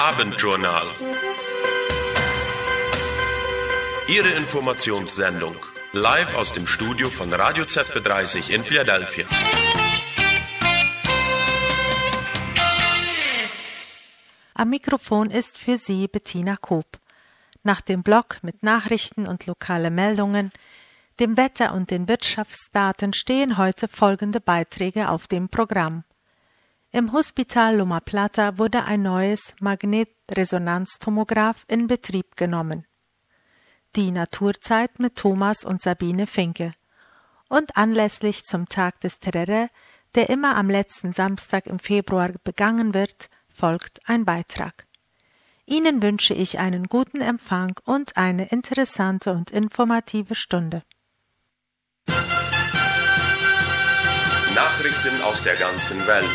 Abendjournal. Ihre Informationssendung live aus dem Studio von Radio ZB30 in Philadelphia. Am Mikrofon ist für Sie Bettina Koop. Nach dem Blog mit Nachrichten und lokale Meldungen, dem Wetter und den Wirtschaftsdaten stehen heute folgende Beiträge auf dem Programm. Im Hospital Loma Plata wurde ein neues Magnetresonanztomograph in Betrieb genommen. Die Naturzeit mit Thomas und Sabine Finke. Und anlässlich zum Tag des Terere, der immer am letzten Samstag im Februar begangen wird, folgt ein Beitrag. Ihnen wünsche ich einen guten Empfang und eine interessante und informative Stunde. Nachrichten aus der ganzen Welt.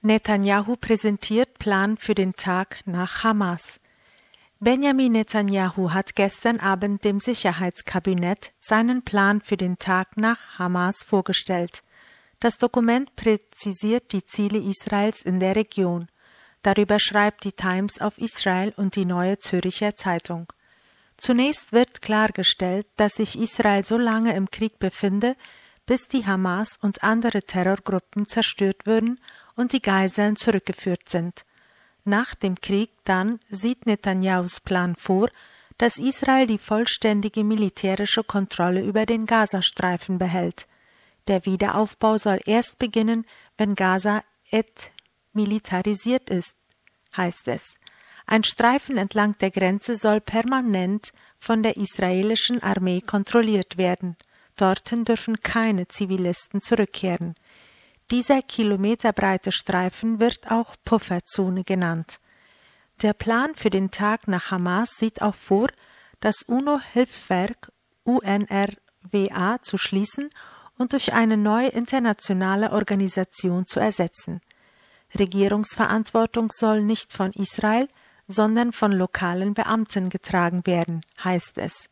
Netanyahu präsentiert Plan für den Tag nach Hamas. Benjamin Netanyahu hat gestern Abend dem Sicherheitskabinett seinen Plan für den Tag nach Hamas vorgestellt. Das Dokument präzisiert die Ziele Israels in der Region. Darüber schreibt die Times of Israel und die Neue Zürcher Zeitung. Zunächst wird klargestellt, dass sich Israel so lange im Krieg befinde, bis die Hamas und andere Terrorgruppen zerstört würden und die Geiseln zurückgeführt sind. Nach dem Krieg dann sieht Netanyahus Plan vor, dass Israel die vollständige militärische Kontrolle über den Gazastreifen behält. Der Wiederaufbau soll erst beginnen, wenn Gaza entmilitarisiert ist, heißt es. Ein Streifen entlang der Grenze soll permanent von der israelischen Armee kontrolliert werden. Dorten dürfen keine Zivilisten zurückkehren. Dieser kilometerbreite Streifen wird auch Pufferzone genannt. Der Plan für den Tag nach Hamas sieht auch vor, das UNO-Hilfswerk UNRWA zu schließen und durch eine neue internationale Organisation zu ersetzen. Regierungsverantwortung soll nicht von Israel, sondern von lokalen Beamten getragen werden, heißt es.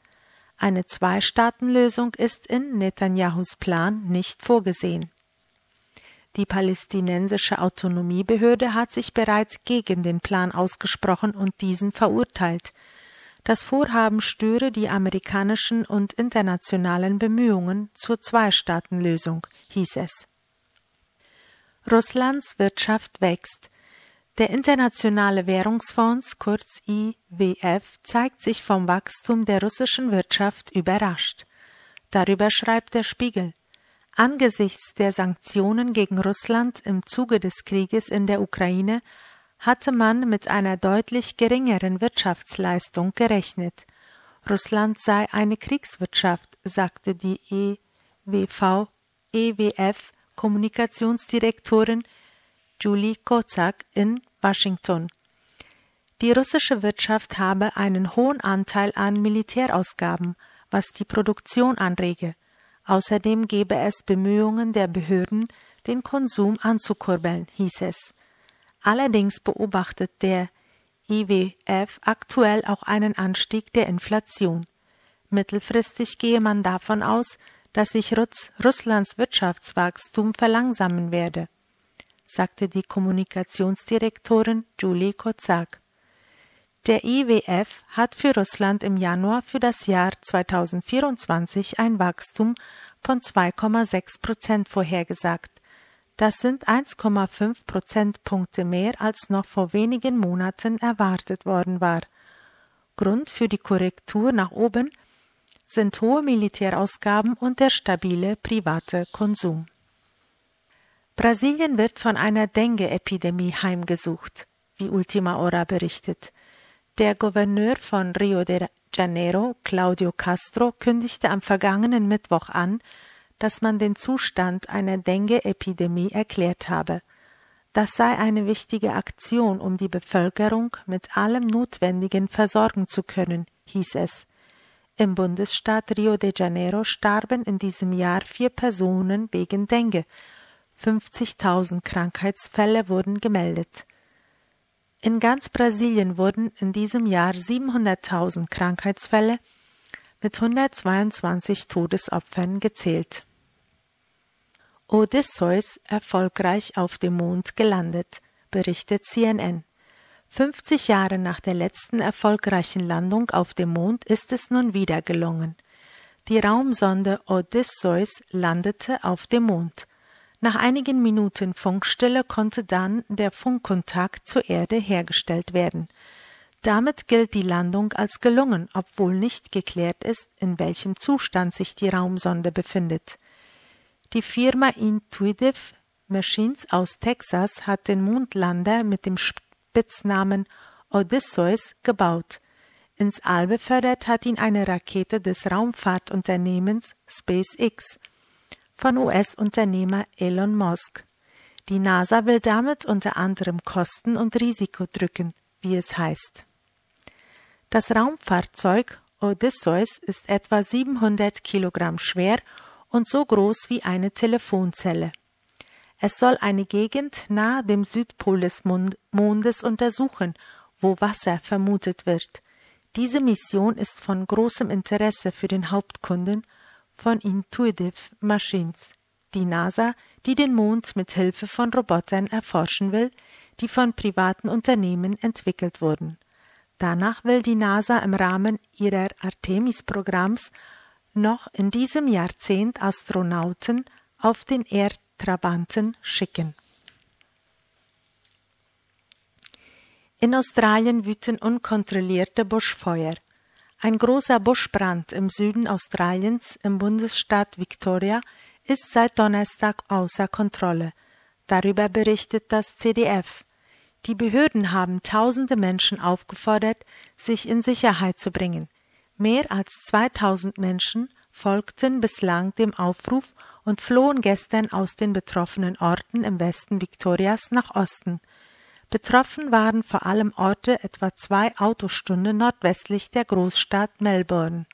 Eine Zwei-Staaten-Lösung ist in Netanyahus Plan nicht vorgesehen. Die palästinensische Autonomiebehörde hat sich bereits gegen den Plan ausgesprochen und diesen verurteilt. Das Vorhaben störe die amerikanischen und internationalen Bemühungen zur Zwei-Staaten-Lösung, hieß es. Russlands Wirtschaft wächst. Der Internationale Währungsfonds, kurz IWF, zeigt sich vom Wachstum der russischen Wirtschaft überrascht. Darüber schreibt der Spiegel. Angesichts der Sanktionen gegen Russland im Zuge des Krieges in der Ukraine hatte man mit einer deutlich geringeren Wirtschaftsleistung gerechnet. Russland sei eine Kriegswirtschaft, sagte die EWV EWF Kommunikationsdirektorin Julie Kozak in Washington. Die russische Wirtschaft habe einen hohen Anteil an Militärausgaben, was die Produktion anrege. Außerdem gebe es Bemühungen der Behörden, den Konsum anzukurbeln, hieß es. Allerdings beobachtet der IWF aktuell auch einen Anstieg der Inflation. Mittelfristig gehe man davon aus, dass sich Russlands Wirtschaftswachstum verlangsamen werde, sagte die Kommunikationsdirektorin Julie Kozak. Der IWF hat für Russland im Januar für das Jahr 2024 ein Wachstum von 2,6 Prozent vorhergesagt. Das sind 1,5 Prozentpunkte mehr als noch vor wenigen Monaten erwartet worden war. Grund für die Korrektur nach oben sind hohe Militärausgaben und der stabile private Konsum. Brasilien wird von einer Dengue-Epidemie heimgesucht, wie Ultima Hora berichtet. Der Gouverneur von Rio de Janeiro, Claudio Castro, kündigte am vergangenen Mittwoch an, dass man den Zustand einer Dengue-Epidemie erklärt habe. Das sei eine wichtige Aktion, um die Bevölkerung mit allem Notwendigen versorgen zu können, hieß es. Im Bundesstaat Rio de Janeiro starben in diesem Jahr vier Personen wegen Dengue. 50.000 Krankheitsfälle wurden gemeldet. In ganz Brasilien wurden in diesem Jahr 700.000 Krankheitsfälle mit 122 Todesopfern gezählt. Odysseus erfolgreich auf dem Mond gelandet, berichtet CNN. 50 Jahre nach der letzten erfolgreichen Landung auf dem Mond ist es nun wieder gelungen. Die Raumsonde Odysseus landete auf dem Mond. Nach einigen Minuten Funkstille konnte dann der Funkkontakt zur Erde hergestellt werden. Damit gilt die Landung als gelungen, obwohl nicht geklärt ist, in welchem Zustand sich die Raumsonde befindet. Die Firma Intuitive Machines aus Texas hat den Mondlander mit dem Spitznamen Odysseus gebaut. Ins All befördert hat ihn eine Rakete des Raumfahrtunternehmens SpaceX von US-Unternehmer Elon Musk. Die NASA will damit unter anderem Kosten und Risiko drücken, wie es heißt. Das Raumfahrzeug Odysseus ist etwa 700 Kilogramm schwer und so groß wie eine Telefonzelle. Es soll eine Gegend nahe dem Südpol des Mondes untersuchen, wo Wasser vermutet wird. Diese Mission ist von großem Interesse für den Hauptkunden von Intuitive Machines, die NASA, die den Mond mit Hilfe von Robotern erforschen will, die von privaten Unternehmen entwickelt wurden. Danach will die NASA im Rahmen ihrer Artemis-Programms noch in diesem Jahrzehnt Astronauten auf den Erdtrabanten schicken. In Australien wüten unkontrollierte Buschfeuer. Ein großer Buschbrand im Süden Australiens im Bundesstaat Victoria ist seit Donnerstag außer Kontrolle. Darüber berichtet das CDF. Die Behörden haben tausende Menschen aufgefordert, sich in Sicherheit zu bringen. Mehr als 2000 Menschen folgten bislang dem Aufruf und flohen gestern aus den betroffenen Orten im Westen Victorias nach Osten. Betroffen waren vor allem Orte etwa zwei Autostunden nordwestlich der Großstadt Melbourne.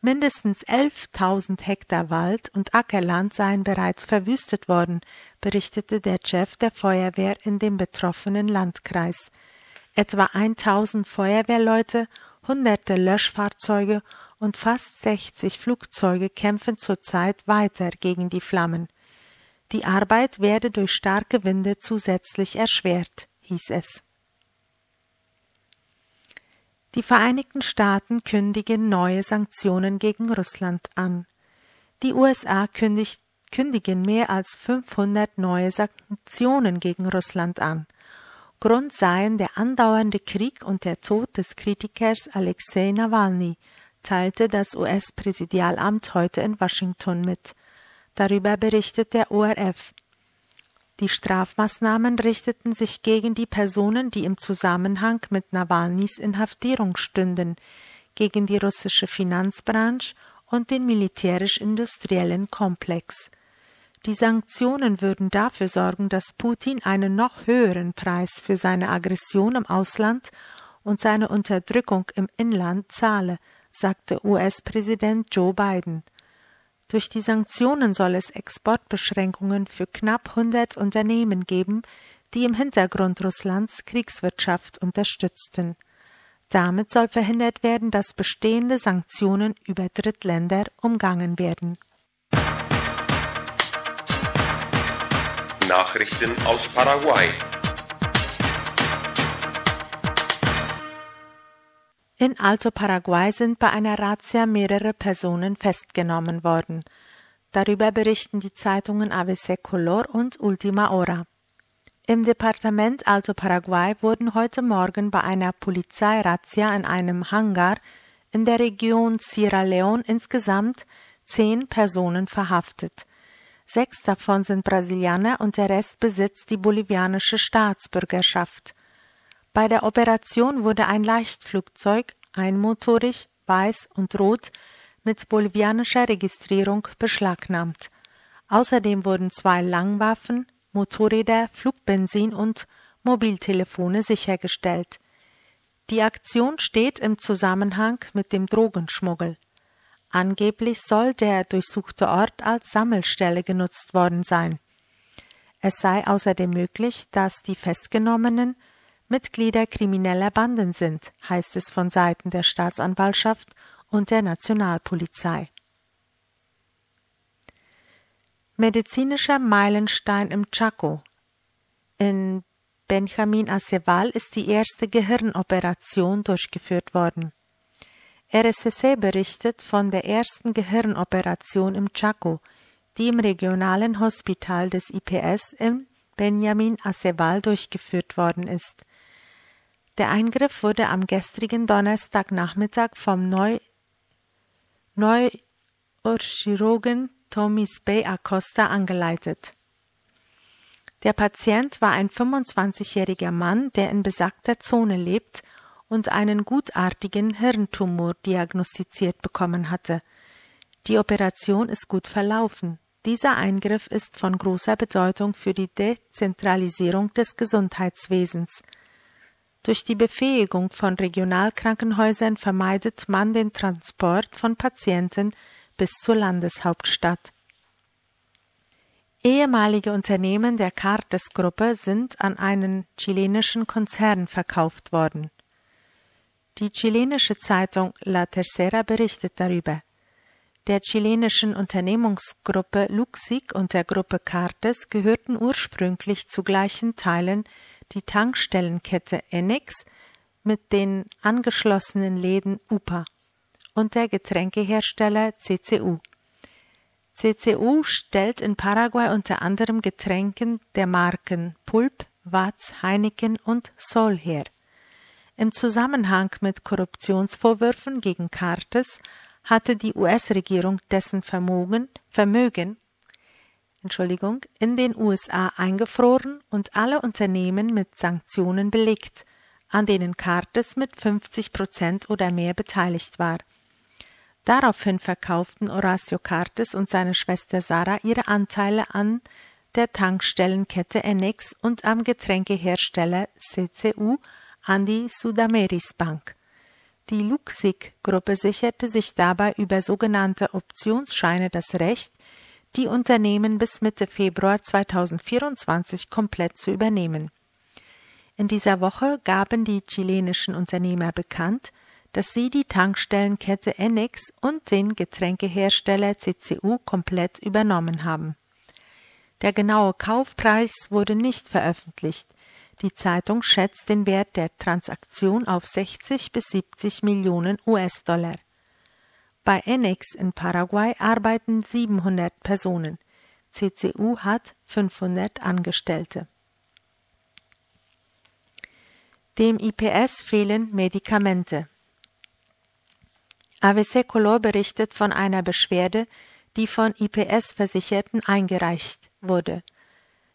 Mindestens 11.000 Hektar Wald und Ackerland seien bereits verwüstet worden, berichtete der Chef der Feuerwehr in dem betroffenen Landkreis. Etwa 1000 Feuerwehrleute hunderte Löschfahrzeuge und fast 60 Flugzeuge kämpfen zurzeit weiter gegen die Flammen. Die Arbeit werde durch starke Winde zusätzlich erschwert, hieß es. Die Vereinigten Staaten kündigen neue Sanktionen gegen Russland an. Die USA kündigt, kündigen mehr als 500 neue Sanktionen gegen Russland an. Grund seien der andauernde Krieg und der Tod des Kritikers Alexei Nawalny, teilte das US-Präsidialamt heute in Washington mit. Darüber berichtet der ORF. Die Strafmaßnahmen richteten sich gegen die Personen, die im Zusammenhang mit Nawalnys Inhaftierung stünden, gegen die russische Finanzbranche und den militärisch-industriellen Komplex. Die Sanktionen würden dafür sorgen, dass Putin einen noch höheren Preis für seine Aggression im Ausland und seine Unterdrückung im Inland zahle, sagte US-Präsident Joe Biden. Durch die Sanktionen soll es Exportbeschränkungen für knapp 100 Unternehmen geben, die im Hintergrund Russlands Kriegswirtschaft unterstützten. Damit soll verhindert werden, dass bestehende Sanktionen über Drittländer umgangen werden. Nachrichten aus Paraguay. In Alto Paraguay sind bei einer Razzia mehrere Personen festgenommen worden. Darüber berichten die Zeitungen ABC Color und Ultima Hora. Im Departement Alto Paraguay wurden heute Morgen bei einer Polizeirazzia in einem Hangar in der Region Sierra Leone insgesamt zehn Personen verhaftet. Sechs davon sind Brasilianer und der Rest besitzt die bolivianische Staatsbürgerschaft. Bei der Operation wurde ein Leichtflugzeug, einmotorig, weiß und rot, mit bolivianischer Registrierung beschlagnahmt. Außerdem wurden zwei Langwaffen, Motorräder, Flugbenzin und Mobiltelefone sichergestellt. Die Aktion steht im Zusammenhang mit dem Drogenschmuggel. Angeblich soll der durchsuchte Ort als Sammelstelle genutzt worden sein. Es sei außerdem möglich, dass die Festgenommenen Mitglieder krimineller Banden sind, heißt es von Seiten der Staatsanwaltschaft und der Nationalpolizei. Medizinischer Meilenstein im Chaco. In Benjamin Aceval ist die erste Gehirnoperation durchgeführt worden. RSSE berichtet von der ersten Gehirnoperation im Chaco, die im regionalen Hospital des IPS in Benjamin Aceval durchgeführt worden ist. Der Eingriff wurde am gestrigen Donnerstagnachmittag vom Neu Neurochirurgen Tomis Bay Acosta angeleitet. Der Patient war ein 25-jähriger Mann, der in besagter Zone lebt und einen gutartigen Hirntumor diagnostiziert bekommen hatte. Die Operation ist gut verlaufen. Dieser Eingriff ist von großer Bedeutung für die Dezentralisierung des Gesundheitswesens. Durch die Befähigung von Regionalkrankenhäusern vermeidet man den Transport von Patienten bis zur Landeshauptstadt. Ehemalige Unternehmen der Cartes-Gruppe sind an einen chilenischen Konzern verkauft worden. Die chilenische Zeitung La Tercera berichtet darüber. Der chilenischen Unternehmungsgruppe Luxic und der Gruppe Cartes gehörten ursprünglich zu gleichen Teilen die Tankstellenkette Enex mit den angeschlossenen Läden UPA und der Getränkehersteller CCU. CCU stellt in Paraguay unter anderem Getränken der Marken Pulp, Watz, Heineken und Sol her. Im Zusammenhang mit Korruptionsvorwürfen gegen Cartes hatte die US-Regierung dessen Vermögen, Vermögen Entschuldigung, in den USA eingefroren und alle Unternehmen mit Sanktionen belegt, an denen Cartes mit 50 Prozent oder mehr beteiligt war. Daraufhin verkauften Horacio Cartes und seine Schwester Sarah ihre Anteile an der Tankstellenkette Enex und am Getränkehersteller CCU an die Sudameris Bank. Die Luxig-Gruppe sicherte sich dabei über sogenannte Optionsscheine das Recht, die Unternehmen bis Mitte Februar 2024 komplett zu übernehmen. In dieser Woche gaben die chilenischen Unternehmer bekannt, dass sie die Tankstellenkette Enex und den Getränkehersteller CCU komplett übernommen haben. Der genaue Kaufpreis wurde nicht veröffentlicht. Die Zeitung schätzt den Wert der Transaktion auf 60 bis 70 Millionen US-Dollar. Bei Enex in Paraguay arbeiten 700 Personen. CCU hat 500 Angestellte. Dem IPS fehlen Medikamente. AVC Color berichtet von einer Beschwerde, die von IPS-Versicherten eingereicht wurde.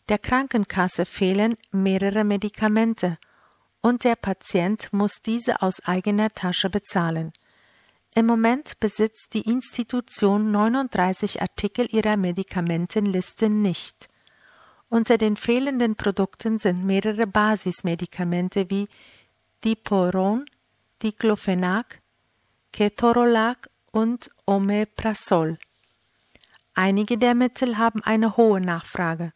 Der Krankenkasse fehlen mehrere Medikamente und der Patient muss diese aus eigener Tasche bezahlen. Im Moment besitzt die Institution 39 Artikel ihrer Medikamentenliste nicht. Unter den fehlenden Produkten sind mehrere Basismedikamente wie Diporon, Diclofenac, Ketorolac und Omeprazol. Einige der Mittel haben eine hohe Nachfrage.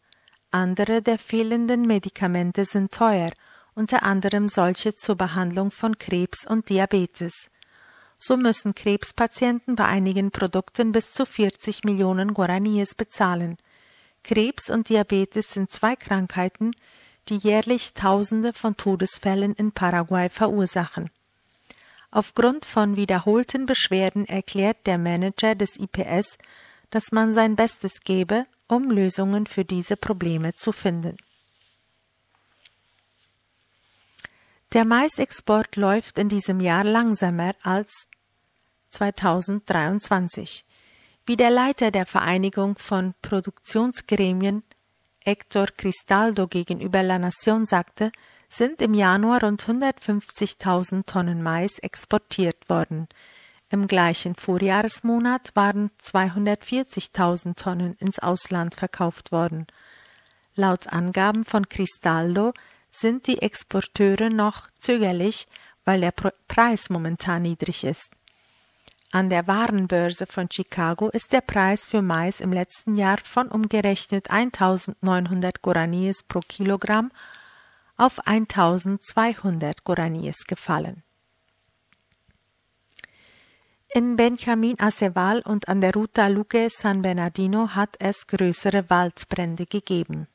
Andere der fehlenden Medikamente sind teuer, unter anderem solche zur Behandlung von Krebs und Diabetes. So müssen Krebspatienten bei einigen Produkten bis zu 40 Millionen Guaraníes bezahlen. Krebs und Diabetes sind zwei Krankheiten, die jährlich Tausende von Todesfällen in Paraguay verursachen. Aufgrund von wiederholten Beschwerden erklärt der Manager des IPS, dass man sein Bestes gebe, um Lösungen für diese Probleme zu finden. Der Maisexport läuft in diesem Jahr langsamer als 2023. Wie der Leiter der Vereinigung von Produktionsgremien Hector Cristaldo gegenüber La Nation sagte, sind im Januar rund 150.000 Tonnen Mais exportiert worden. Im gleichen Vorjahresmonat waren 240.000 Tonnen ins Ausland verkauft worden. Laut Angaben von Cristaldo sind die Exporteure noch zögerlich, weil der Preis momentan niedrig ist. An der Warenbörse von Chicago ist der Preis für Mais im letzten Jahr von umgerechnet 1900 Guaraníes pro Kilogramm auf 1200 Guaraníes gefallen. In Benjamin Aceval und an der Ruta Luque San Bernardino hat es größere Waldbrände gegeben.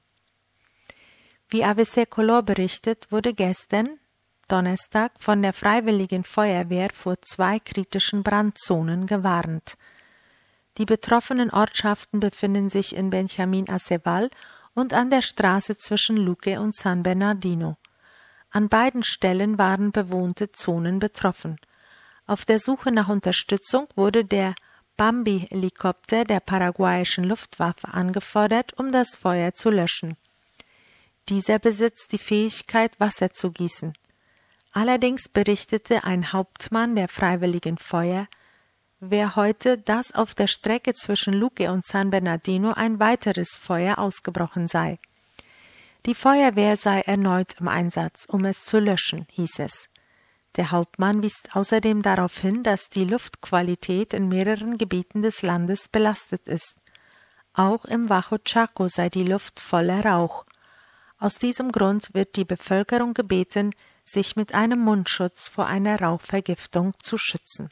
Wie ABC Color berichtet, wurde gestern, Donnerstag, von der Freiwilligen Feuerwehr vor zwei kritischen Brandzonen gewarnt. Die betroffenen Ortschaften befinden sich in Benjamin Aceval und an der Straße zwischen Luque und San Bernardino. An beiden Stellen waren bewohnte Zonen betroffen. Auf der Suche nach Unterstützung wurde der Bambi-Helikopter der paraguayischen Luftwaffe angefordert, um das Feuer zu löschen. Dieser besitzt die Fähigkeit, Wasser zu gießen. Allerdings berichtete ein Hauptmann der Freiwilligen Feuer, wer heute, dass auf der Strecke zwischen Luque und San Bernardino ein weiteres Feuer ausgebrochen sei. Die Feuerwehr sei erneut im Einsatz, um es zu löschen, hieß es. Der Hauptmann wies außerdem darauf hin, dass die Luftqualität in mehreren Gebieten des Landes belastet ist. Auch im Bajo Chaco sei die Luft voller Rauch. Aus diesem Grund wird die Bevölkerung gebeten, sich mit einem Mundschutz vor einer Rauchvergiftung zu schützen.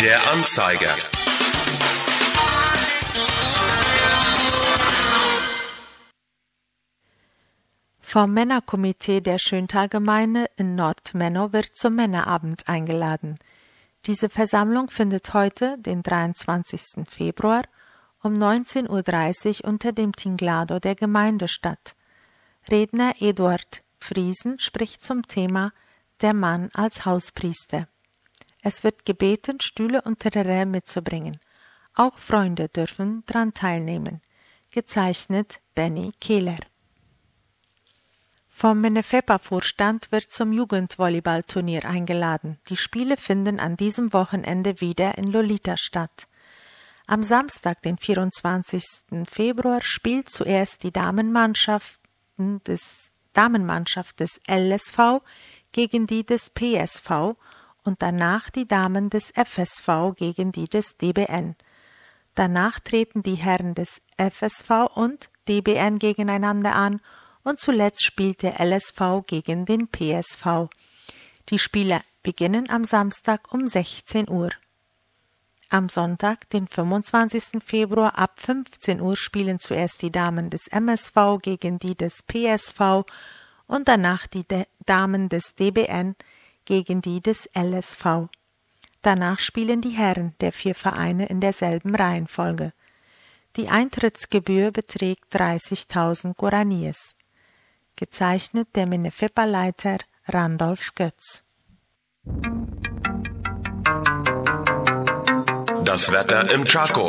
Der Anzeiger. Vom Männerkomitee der Schöntalgemeinde in Nordmenno wird zum Männerabend eingeladen. Diese Versammlung findet heute, den 23. Februar, um 19.30 Uhr unter dem Tinglado der Gemeinde statt. Redner Eduard Friesen spricht zum Thema Der Mann als Hauspriester. Es wird gebeten, Stühle und Terrain mitzubringen. Auch Freunde dürfen daran teilnehmen. Gezeichnet Benny Kehler. Vom Menefepa-Vorstand wird zum Jugendvolleyballturnier eingeladen. Die Spiele finden an diesem Wochenende wieder in Lolita statt. Am Samstag, den 24. Februar, spielt zuerst die Damenmannschaft des, Damenmannschaft des LSV gegen die des PSV und danach die Damen des FSV gegen die des DBN. Danach treten die Herren des FSV und DBN gegeneinander an und zuletzt spielt der LSV gegen den PSV. Die Spiele beginnen am Samstag um 16 Uhr. Am Sonntag, den 25. Februar ab 15 Uhr spielen zuerst die Damen des MSV gegen die des PSV und danach die De Damen des DBN gegen die des LSV. Danach spielen die Herren der vier Vereine in derselben Reihenfolge. Die Eintrittsgebühr beträgt 30.000 Guaraníes gezeichnet der Minefepa-Leiter Randolph Götz. Das Wetter im Chaco.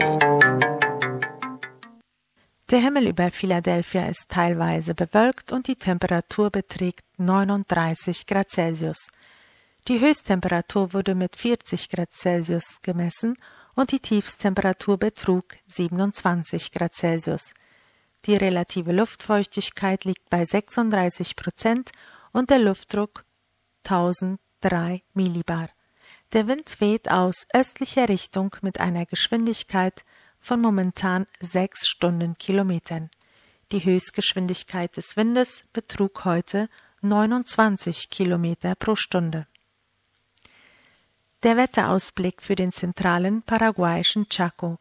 Der Himmel über Philadelphia ist teilweise bewölkt und die Temperatur beträgt 39 Grad Celsius. Die Höchsttemperatur wurde mit 40 Grad Celsius gemessen und die Tiefstemperatur betrug 27 Grad Celsius. Die relative Luftfeuchtigkeit liegt bei 36 Prozent und der Luftdruck 1003 Millibar. Der Wind weht aus östlicher Richtung mit einer Geschwindigkeit von momentan 6 Stundenkilometern. Die Höchstgeschwindigkeit des Windes betrug heute 29 Kilometer pro Stunde. Der Wetterausblick für den zentralen paraguayischen Chaco.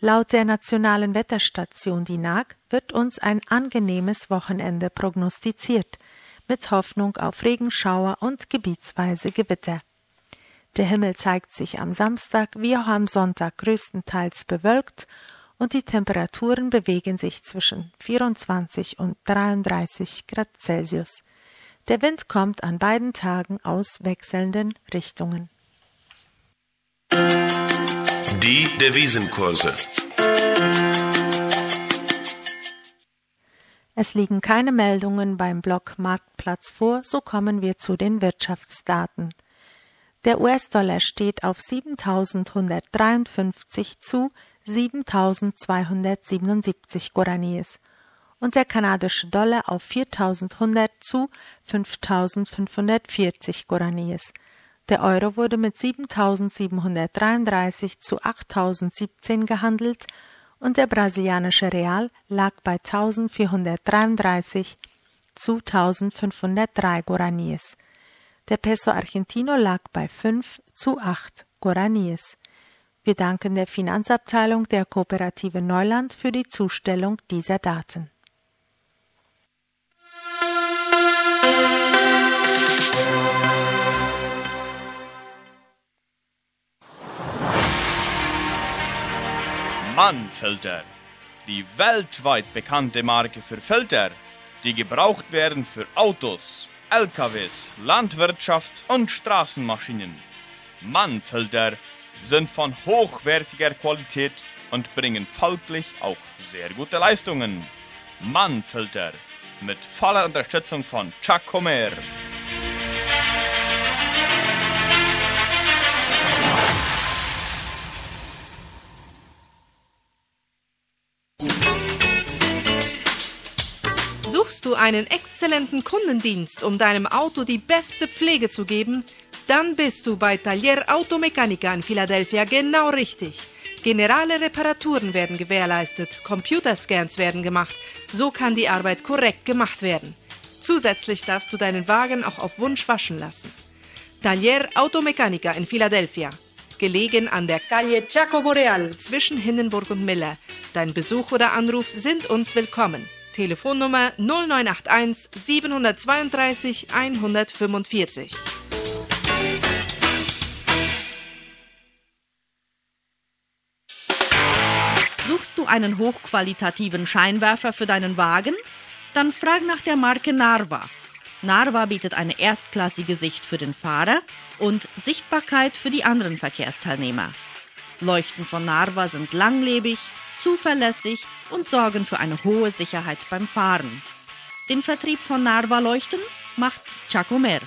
Laut der nationalen Wetterstation DINAG wird uns ein angenehmes Wochenende prognostiziert, mit Hoffnung auf Regenschauer und gebietsweise Gewitter. Der Himmel zeigt sich am Samstag wie auch am Sonntag größtenteils bewölkt und die Temperaturen bewegen sich zwischen 24 und 33 Grad Celsius. Der Wind kommt an beiden Tagen aus wechselnden Richtungen. Die Devisenkurse. Es liegen keine Meldungen beim Blog Marktplatz vor, so kommen wir zu den Wirtschaftsdaten. Der US-Dollar steht auf 7.153 zu 7.277 Guaraníes und der kanadische Dollar auf 4.100 zu 5.540 Guaraníes. Der Euro wurde mit 7.733 zu 8.017 gehandelt und der brasilianische Real lag bei 1433 zu 1503 Guaraníes. Der Peso Argentino lag bei 5 zu 8 Guaraníes. Wir danken der Finanzabteilung der Kooperative Neuland für die Zustellung dieser Daten. Mannfilter. Die weltweit bekannte Marke für Filter, die gebraucht werden für Autos, LKWs, Landwirtschafts- und Straßenmaschinen. Mannfilter sind von hochwertiger Qualität und bringen folglich auch sehr gute Leistungen. Mannfilter mit voller Unterstützung von Chuck Homer. Einen exzellenten Kundendienst, um deinem Auto die beste Pflege zu geben? Dann bist du bei Taller Automechanica in Philadelphia genau richtig. Generale Reparaturen werden gewährleistet, Computerscans werden gemacht, so kann die Arbeit korrekt gemacht werden. Zusätzlich darfst du deinen Wagen auch auf Wunsch waschen lassen. Taller Automechanica in Philadelphia. Gelegen an der Calle Chaco Boreal zwischen Hindenburg und Miller. Dein Besuch oder Anruf sind uns willkommen. Telefonnummer 0981 732 145. Suchst du einen hochqualitativen Scheinwerfer für deinen Wagen? Dann frag nach der Marke Narva. Narva bietet eine erstklassige Sicht für den Fahrer und Sichtbarkeit für die anderen Verkehrsteilnehmer. Leuchten von Narva sind langlebig, zuverlässig und sorgen für eine hohe Sicherheit beim Fahren. Den Vertrieb von Narva Leuchten macht Chacomer.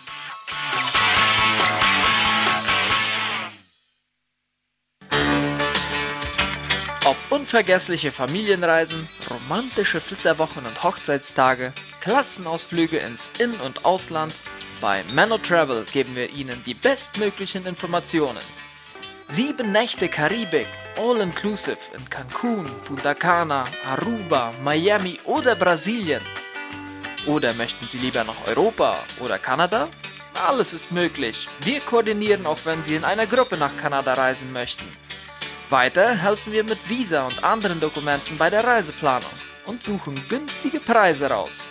Ob unvergessliche Familienreisen, romantische Flitterwochen und Hochzeitstage, Klassenausflüge ins In- und Ausland, bei Mano Travel geben wir Ihnen die bestmöglichen Informationen. Sieben Nächte Karibik, all inclusive in Cancun, Punta Cana, Aruba, Miami oder Brasilien. Oder möchten Sie lieber nach Europa oder Kanada? Alles ist möglich. Wir koordinieren auch, wenn Sie in einer Gruppe nach Kanada reisen möchten. Weiter helfen wir mit Visa und anderen Dokumenten bei der Reiseplanung und suchen günstige Preise raus.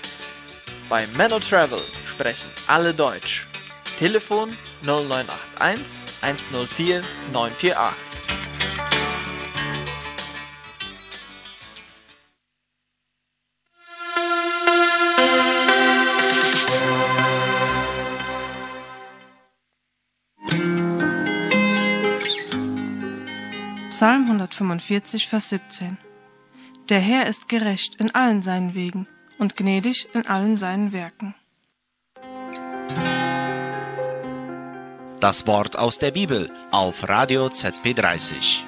Bei Menno Travel sprechen alle Deutsch. Telefon 0981 104 948. Psalm 145, Vers 17. Der Herr ist gerecht in allen seinen Wegen und gnädig in allen seinen Werken. Das Wort aus der Bibel auf Radio ZP30.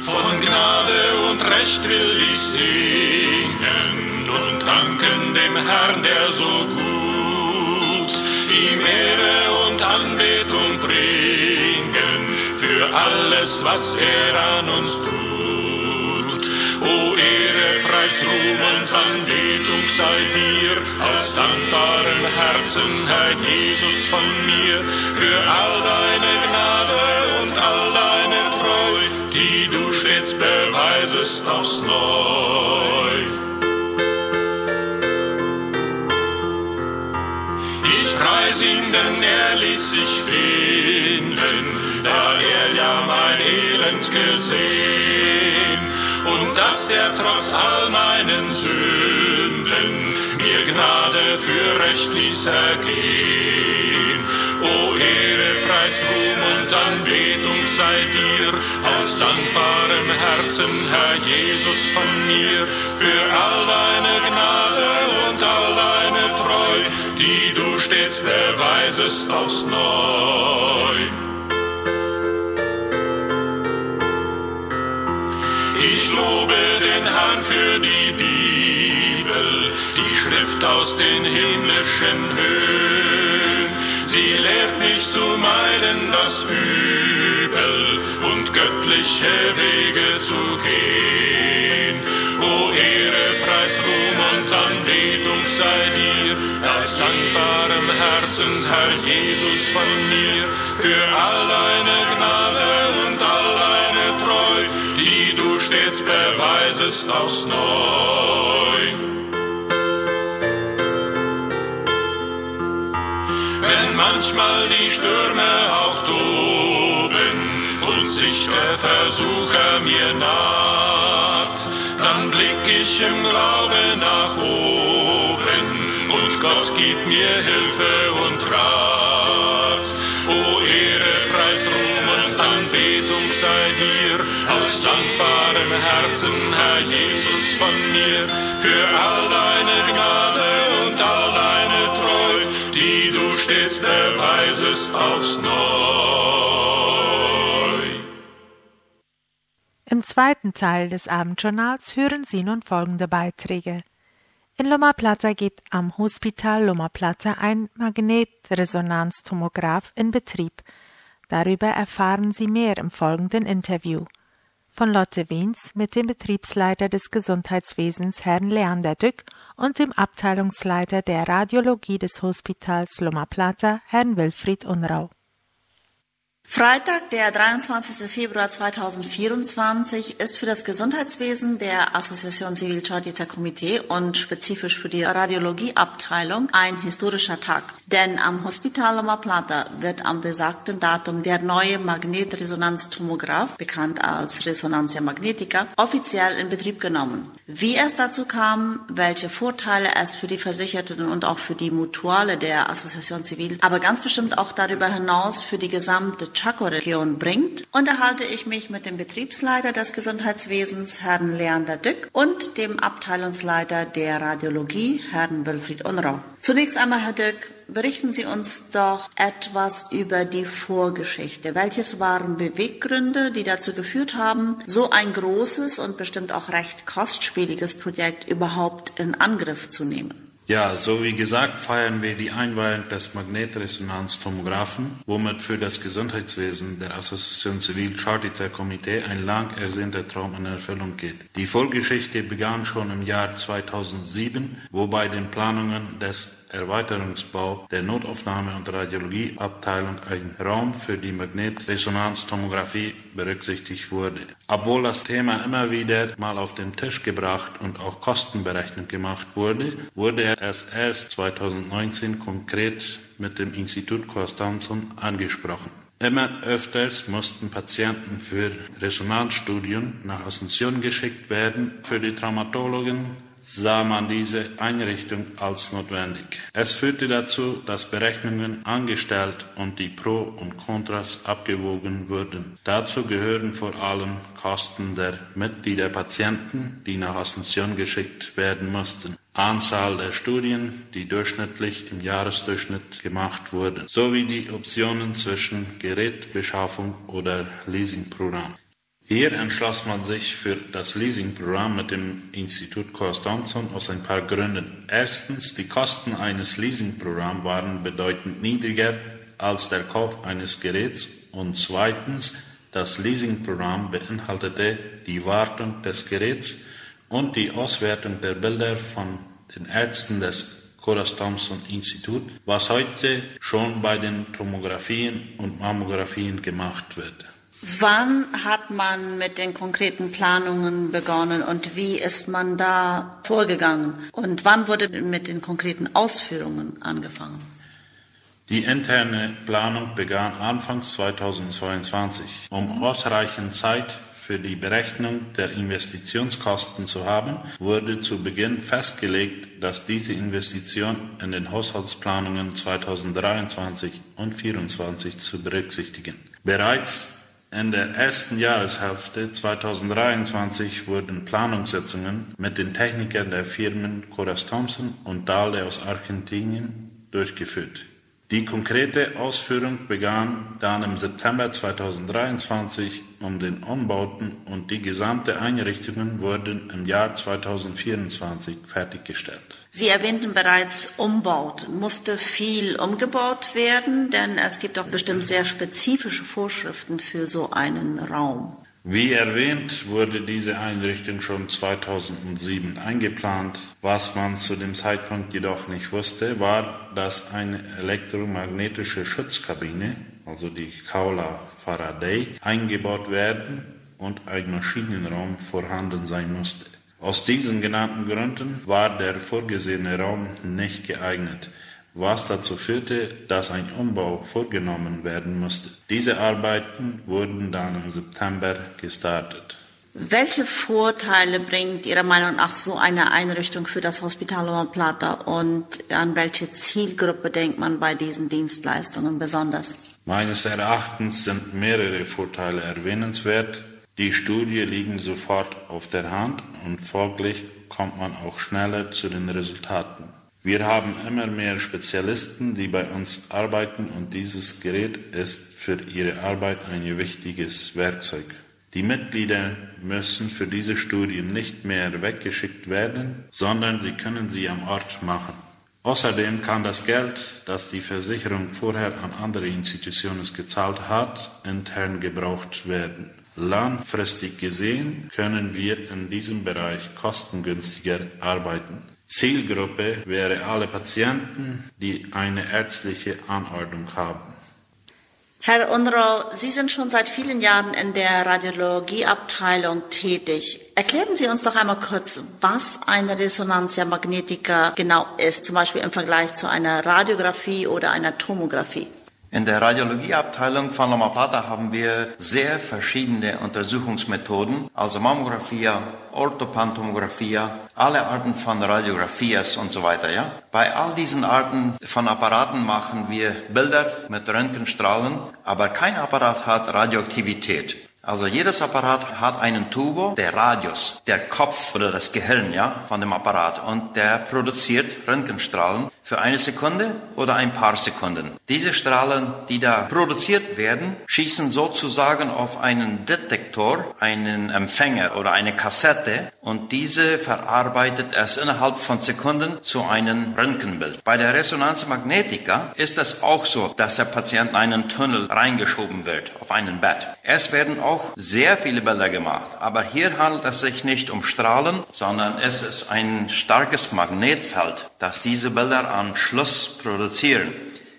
Von Gnade und Recht will ich singen und danken dem Herrn, der so gut ihm Ehre und Anbetung bringen für alles, was er an uns tut. O Ehre, Preis, Ruhm und Anbetung sei dir aus dankbaren Herzen, Herr Jesus von mir, für all deine Gnade und all deine Treu, die du stets beweisest aufs Neu. Ich preis ihn, denn er ließ sich finden, da er ja mein Elend gesehen und dass er trotz all meinen Sünden mir Gnade für Recht ließ ergehen. O Ehre, Preis, Ruhm und Anbetung sei dir aus dankbarem Herzen, Herr Jesus von mir, für all deine Gnade und all deine Treu, die du stets beweisest aufs Neu. Lobe den Herrn für die Bibel, die Schrift aus den himmlischen Höhen. Sie lehrt mich zu meiden das Übel und göttliche Wege zu gehen. O Ehre, Preis, Ruhm und Anbetung sei dir, aus dankbarem Herzen, Herr Jesus von mir, für all deine Gnade und all stets beweisest aufs Neu. Wenn manchmal die Stürme auch toben und sich der Versucher mir naht, dann blick ich im Glaube nach oben und Gott gibt mir Hilfe und Rat. Dankbarem Herzen, Herr Jesus von mir, für all deine Gnade und all deine Treu, die du stets beweisest aufs Neu. Im zweiten Teil des Abendjournals hören Sie nun folgende Beiträge. In Loma Plata geht am Hospital Loma Plata ein Magnetresonanztomograph in Betrieb. Darüber erfahren Sie mehr im folgenden Interview. Von Lotte Wiens mit dem Betriebsleiter des Gesundheitswesens Herrn Leander Dück und dem Abteilungsleiter der Radiologie des Hospitals Loma Plata Herrn Wilfried Unrau. Freitag, der 23. Februar 2024, ist für das Gesundheitswesen der Association Civil Chartiter Komitee und spezifisch für die Radiologieabteilung ein historischer Tag. Denn am Hospital Loma Plata wird am besagten Datum der neue Magnetresonanztomograph, bekannt als Resonantia Magnetica, offiziell in Betrieb genommen. Wie es dazu kam, welche Vorteile es für die Versicherten und auch für die Mutuale der Association Civil, aber ganz bestimmt auch darüber hinaus für die gesamte Chaco-Region bringt, unterhalte ich mich mit dem Betriebsleiter des Gesundheitswesens, Herrn Leander Dück, und dem Abteilungsleiter der Radiologie, Herrn Wilfried Unrau. Zunächst einmal, Herr Dück, berichten Sie uns doch etwas über die Vorgeschichte. Welches waren Beweggründe, die dazu geführt haben, so ein großes und bestimmt auch recht kostspieliges Projekt überhaupt in Angriff zu nehmen? Ja, so wie gesagt, feiern wir die Einweihung des Magnetresonanztomographen, womit für das Gesundheitswesen der Association Civil Chartiter Komitee ein lang ersehnter Traum in Erfüllung geht. Die Vorgeschichte begann schon im Jahr 2007, wo bei den Planungen des Erweiterungsbau der Notaufnahme- und Radiologieabteilung ein Raum für die Magnetresonanztomographie berücksichtigt wurde. Obwohl das Thema immer wieder mal auf den Tisch gebracht und auch kostenberechnet gemacht wurde, wurde es erst 2019 konkret mit dem Institut Constanzon angesprochen. Immer öfters mussten Patienten für Resonanzstudien nach Asunción geschickt werden. Für die Traumatologen sah man diese Einrichtung als notwendig. Es führte dazu, dass Berechnungen angestellt und die Pro und Kontras abgewogen wurden. Dazu gehören vor allem Kosten der Mitglieder Patienten, die nach Asunción geschickt werden mussten. Anzahl der Studien, die durchschnittlich im Jahresdurchschnitt gemacht wurden, sowie die Optionen zwischen Gerätbeschaffung oder Leasingprogramm. Hier entschloss man sich für das Leasingprogramm mit dem Institut Coast Thompson aus ein paar Gründen. Erstens, die Kosten eines Leasingprogramms waren bedeutend niedriger als der Kauf eines Geräts und zweitens, das Leasingprogramm beinhaltete die Wartung des Geräts und die Auswertung der Bilder von den Ärzten des Coras Thompson Institut, was heute schon bei den Tomographien und Mammographien gemacht wird. Wann hat man mit den konkreten Planungen begonnen und wie ist man da vorgegangen? Und wann wurde mit den konkreten Ausführungen angefangen? Die interne Planung begann Anfang 2022. Um ausreichend Zeit für die Berechnung der Investitionskosten zu haben, wurde zu Beginn festgelegt, dass diese Investition in den Haushaltsplanungen 2023 und 2024 zu berücksichtigen. Bereits in der ersten Jahreshälfte 2023 wurden Planungssitzungen mit den Technikern der Firmen Coras Thompson und Dahle aus Argentinien durchgeführt. Die konkrete Ausführung begann dann im September 2023 um den Umbauten und die gesamte Einrichtungen wurden im Jahr 2024 fertiggestellt. Sie erwähnten bereits Umbauten. Musste viel umgebaut werden, denn es gibt auch bestimmt sehr spezifische Vorschriften für so einen Raum. Wie erwähnt, wurde diese Einrichtung schon 2007 eingeplant. Was man zu dem Zeitpunkt jedoch nicht wusste, war, dass eine elektromagnetische Schutzkabine, also die Kaula Faraday, eingebaut werden und ein Maschinenraum vorhanden sein musste. Aus diesen genannten Gründen war der vorgesehene Raum nicht geeignet was dazu führte, dass ein Umbau vorgenommen werden musste. Diese Arbeiten wurden dann im September gestartet. Welche Vorteile bringt Ihrer Meinung nach so eine Einrichtung für das Hospital Loma Plata und an welche Zielgruppe denkt man bei diesen Dienstleistungen besonders? Meines Erachtens sind mehrere Vorteile erwähnenswert. Die Studie liegen sofort auf der Hand und folglich kommt man auch schneller zu den Resultaten. Wir haben immer mehr Spezialisten, die bei uns arbeiten und dieses Gerät ist für ihre Arbeit ein wichtiges Werkzeug. Die Mitglieder müssen für diese Studien nicht mehr weggeschickt werden, sondern sie können sie am Ort machen. Außerdem kann das Geld, das die Versicherung vorher an andere Institutionen gezahlt hat, intern gebraucht werden. Langfristig gesehen können wir in diesem Bereich kostengünstiger arbeiten. Zielgruppe wäre alle Patienten, die eine ärztliche Anordnung haben. Herr Unrau, Sie sind schon seit vielen Jahren in der Radiologieabteilung tätig. Erklären Sie uns doch einmal kurz, was eine Resonantia magnetica genau ist, zum Beispiel im Vergleich zu einer Radiographie oder einer Tomographie. In der Radiologieabteilung von Loma Plata haben wir sehr verschiedene Untersuchungsmethoden, also Mammographie, Orthopantomographie, alle Arten von Radiographias und so weiter, ja. Bei all diesen Arten von Apparaten machen wir Bilder mit Röntgenstrahlen, aber kein Apparat hat Radioaktivität. Also jedes Apparat hat einen Tubo, der Radius, der Kopf oder das Gehirn, ja, von dem Apparat und der produziert Röntgenstrahlen für eine Sekunde oder ein paar Sekunden. Diese Strahlen, die da produziert werden, schießen sozusagen auf einen Detektor, einen Empfänger oder eine Kassette und diese verarbeitet es innerhalb von Sekunden zu einem Röntgenbild. Bei der Resonanz Magnetica ist es auch so, dass der Patient in einen Tunnel reingeschoben wird auf einen Bett. Es werden auch sehr viele Bilder gemacht, aber hier handelt es sich nicht um Strahlen, sondern es ist ein starkes Magnetfeld, das diese Bilder am Schluss produzieren.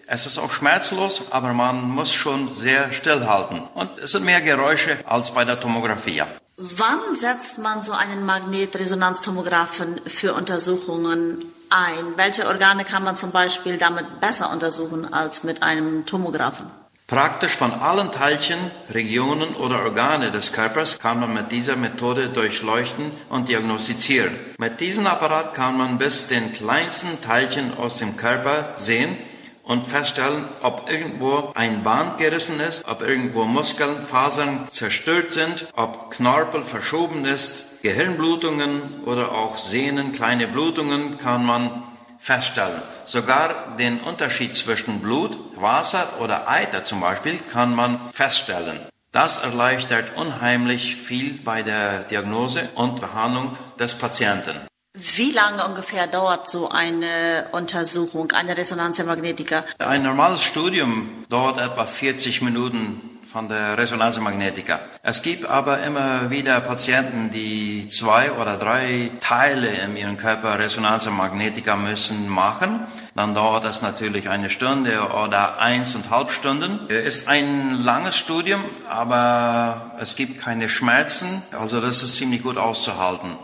Es ist auch schmerzlos, aber man muss schon sehr stillhalten. Und es sind mehr Geräusche als bei der Tomographie. Wann setzt man so einen Magnetresonanztomographen für Untersuchungen ein? Welche Organe kann man zum Beispiel damit besser untersuchen als mit einem Tomographen? Praktisch von allen Teilchen, Regionen oder Organe des Körpers kann man mit dieser Methode durchleuchten und diagnostizieren. Mit diesem Apparat kann man bis den kleinsten Teilchen aus dem Körper sehen und feststellen, ob irgendwo ein Band gerissen ist, ob irgendwo Muskeln, Fasern zerstört sind, ob Knorpel verschoben ist, Gehirnblutungen oder auch Sehnen, kleine Blutungen kann man feststellen. Sogar den Unterschied zwischen Blut, Wasser oder Eiter zum Beispiel kann man feststellen. Das erleichtert unheimlich viel bei der Diagnose und Behandlung des Patienten. Wie lange ungefähr dauert so eine Untersuchung, eine Resonanzmagnetika? Ein normales Studium dauert etwa 40 Minuten von der Resonanzmagnetika. Es gibt aber immer wieder Patienten, die zwei oder drei Teile in ihrem Körper Resonanzmagnetika müssen machen. Dann dauert das natürlich eine Stunde oder eins und halb Stunden. Ist ein langes Studium, aber es gibt keine Schmerzen. Also das ist ziemlich gut auszuhalten.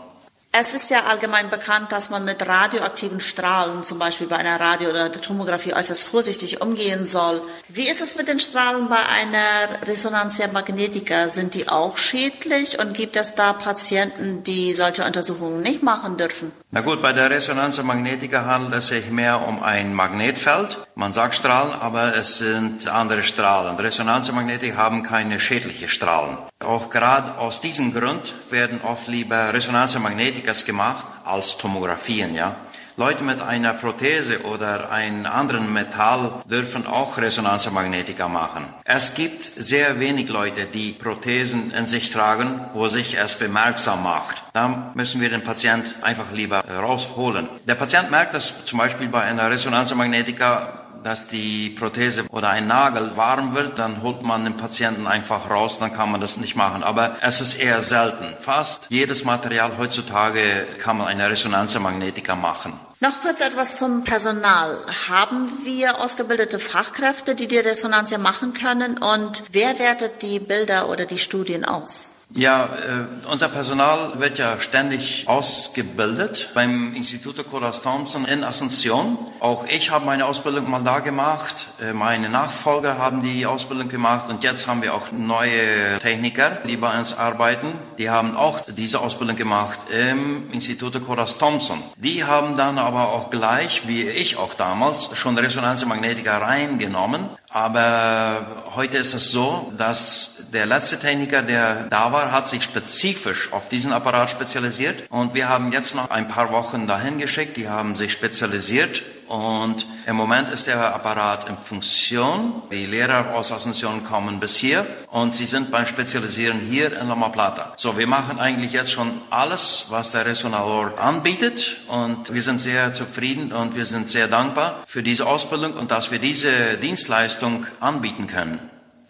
Es ist ja allgemein bekannt, dass man mit radioaktiven Strahlen, zum Beispiel bei einer Radio- oder Tomographie, äußerst vorsichtig umgehen soll. Wie ist es mit den Strahlen bei einer Resonantia magnetica? Sind die auch schädlich und gibt es da Patienten, die solche Untersuchungen nicht machen dürfen? Na gut, bei der Resonantia magnetica handelt es sich mehr um ein Magnetfeld. Man sagt Strahlen, aber es sind andere Strahlen. Resonantia magnetica haben keine schädlichen Strahlen. Auch gerade aus diesem Grund werden oft lieber Resonantia magnetica gemacht als Tomographien, ja. Leute mit einer Prothese oder einem anderen Metall dürfen auch Resonanzmagnetika machen. Es gibt sehr wenig Leute, die Prothesen in sich tragen, wo sich es bemerksam macht. Da müssen wir den Patient einfach lieber rausholen. Der Patient merkt das zum Beispiel bei einer Resonanzmagnetika dass die Prothese oder ein Nagel warm wird, dann holt man den Patienten einfach raus, dann kann man das nicht machen. Aber es ist eher selten. Fast jedes Material heutzutage kann man eine Resonanzmagnetika machen. Noch kurz etwas zum Personal. Haben wir ausgebildete Fachkräfte, die die Resonanz machen können? Und wer wertet die Bilder oder die Studien aus? Ja, äh, unser Personal wird ja ständig ausgebildet beim Instituto Coras Thompson in Asunción. Auch ich habe meine Ausbildung mal da gemacht. Äh, meine Nachfolger haben die Ausbildung gemacht und jetzt haben wir auch neue Techniker, die bei uns arbeiten. Die haben auch diese Ausbildung gemacht im Instituto Coras Thompson. Die haben dann aber auch gleich, wie ich auch damals, schon Resonanzmagnetika reingenommen. Aber heute ist es so, dass der letzte Techniker, der da war, hat sich spezifisch auf diesen Apparat spezialisiert. Und wir haben jetzt noch ein paar Wochen dahin geschickt. Die haben sich spezialisiert und im Moment ist der Apparat in Funktion. Die Lehrer aus Asunción kommen bis hier und sie sind beim Spezialisieren hier in Loma Plata. So, wir machen eigentlich jetzt schon alles, was der Resonalor anbietet und wir sind sehr zufrieden und wir sind sehr dankbar für diese Ausbildung und dass wir diese Dienstleistung anbieten können.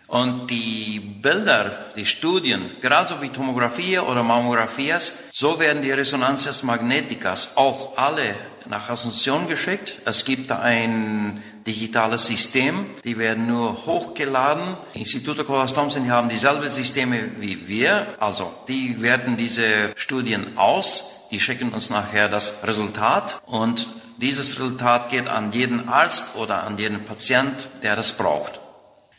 Und die Bilder, die Studien, gerade so wie Tomographie oder Mammografias, so werden die Resonanzes Magneticas auch alle nach Asunción geschickt. Es gibt ein digitales System, die werden nur hochgeladen. Instituto Colas Thompson haben dieselbe Systeme wie wir, also die werten diese Studien aus, die schicken uns nachher das Resultat und dieses Resultat geht an jeden Arzt oder an jeden Patient, der das braucht.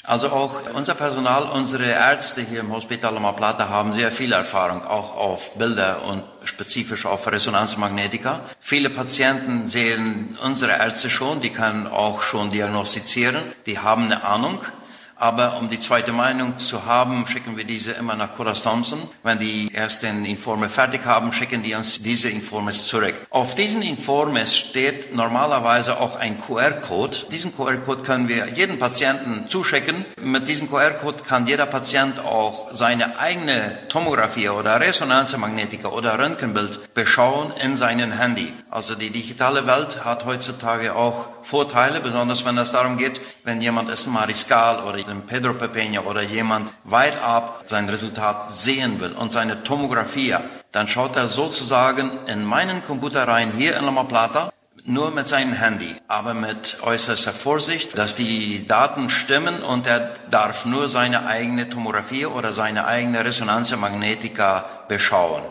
Also auch unser Personal, unsere Ärzte hier im Hospital Loma Plata haben sehr viel Erfahrung, auch auf Bilder und spezifisch auf Resonanzmagnetika. Viele Patienten sehen unsere Ärzte schon, die können auch schon diagnostizieren, die haben eine Ahnung. Aber um die zweite Meinung zu haben, schicken wir diese immer nach Coras Thompson. Wenn die ersten Informe fertig haben, schicken die uns diese Informes zurück. Auf diesen Informes steht normalerweise auch ein QR-Code. Diesen QR-Code können wir jedem Patienten zuschicken. Mit diesem QR-Code kann jeder Patient auch seine eigene Tomographie oder Resonanzmagnetika oder Röntgenbild beschauen in seinem Handy. Also die digitale Welt hat heutzutage auch Vorteile, besonders wenn es darum geht, wenn jemand ist Mariskal oder dem Pedro Pepeña oder jemand weit ab sein Resultat sehen will und seine Tomographie, dann schaut er sozusagen in meinen Computer rein hier in Loma Plata nur mit seinem Handy, aber mit äußerster Vorsicht, dass die Daten stimmen und er darf nur seine eigene Tomographie oder seine eigene Resonanzmagnetika beschauen.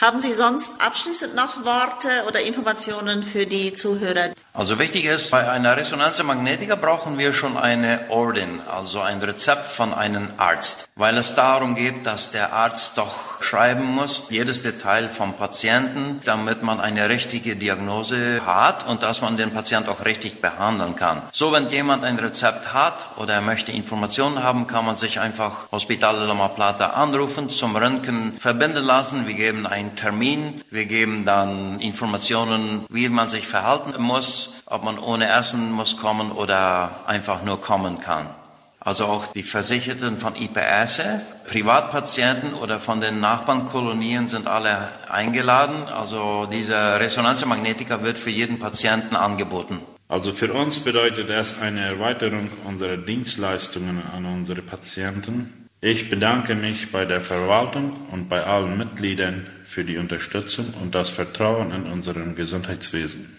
Haben Sie sonst abschließend noch Worte oder Informationen für die Zuhörer? Also wichtig ist, bei einer Resonanzmagnetika brauchen wir schon eine Ordin, also ein Rezept von einem Arzt, weil es darum geht, dass der Arzt doch schreiben muss, jedes Detail vom Patienten, damit man eine richtige Diagnose hat und dass man den Patient auch richtig behandeln kann. So, wenn jemand ein Rezept hat oder er möchte Informationen haben, kann man sich einfach Hospital Loma Plata anrufen, zum Röntgen verbinden lassen. Wir geben einen Termin, wir geben dann Informationen, wie man sich verhalten muss, ob man ohne Essen muss kommen oder einfach nur kommen kann. Also auch die Versicherten von IPS, Privatpatienten oder von den Nachbarnkolonien sind alle eingeladen. Also diese Resonanzmagnetika wird für jeden Patienten angeboten. Also für uns bedeutet es eine Erweiterung unserer Dienstleistungen an unsere Patienten. Ich bedanke mich bei der Verwaltung und bei allen Mitgliedern für die Unterstützung und das Vertrauen in unserem Gesundheitswesen.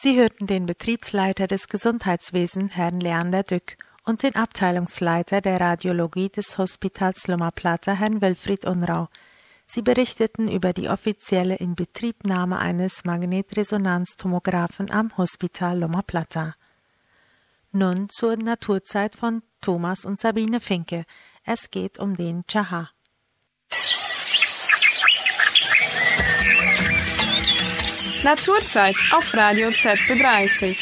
Sie hörten den Betriebsleiter des Gesundheitswesens, Herrn Leander Dück, und den Abteilungsleiter der Radiologie des Hospitals Loma Plata, Herrn Wilfried Unrau. Sie berichteten über die offizielle Inbetriebnahme eines Magnetresonanztomographen am Hospital Loma Plata. Nun zur Naturzeit von Thomas und Sabine Finke. Es geht um den Chaha. Naturzeit auf Radio ZB30.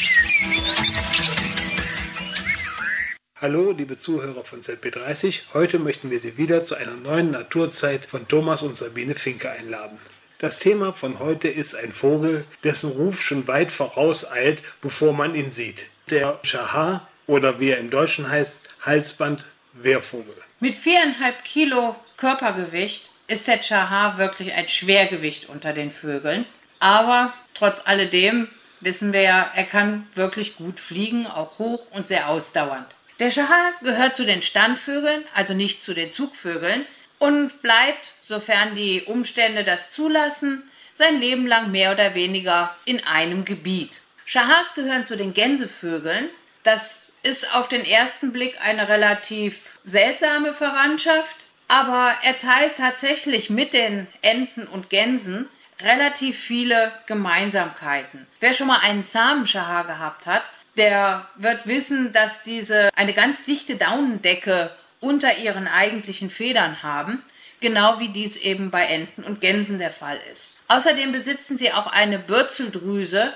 Hallo, liebe Zuhörer von ZB30. Heute möchten wir Sie wieder zu einer neuen Naturzeit von Thomas und Sabine Finke einladen. Das Thema von heute ist ein Vogel, dessen Ruf schon weit vorauseilt, bevor man ihn sieht. Der Chahar oder wie er im Deutschen heißt, Halsband-Wehrvogel. Mit viereinhalb Kilo Körpergewicht ist der Chahar wirklich ein Schwergewicht unter den Vögeln. Aber trotz alledem wissen wir ja, er kann wirklich gut fliegen, auch hoch und sehr ausdauernd. Der Chahar gehört zu den Standvögeln, also nicht zu den Zugvögeln, und bleibt, sofern die Umstände das zulassen, sein Leben lang mehr oder weniger in einem Gebiet. Chahars gehören zu den Gänsevögeln. Das ist auf den ersten Blick eine relativ seltsame Verwandtschaft, aber er teilt tatsächlich mit den Enten und Gänsen relativ viele Gemeinsamkeiten. Wer schon mal einen zahmen Chahar gehabt hat, der wird wissen, dass diese eine ganz dichte Daunendecke unter ihren eigentlichen Federn haben, genau wie dies eben bei Enten und Gänsen der Fall ist. Außerdem besitzen sie auch eine Bürzeldrüse,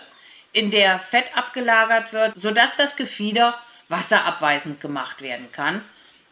in der Fett abgelagert wird, sodass das Gefieder wasserabweisend gemacht werden kann.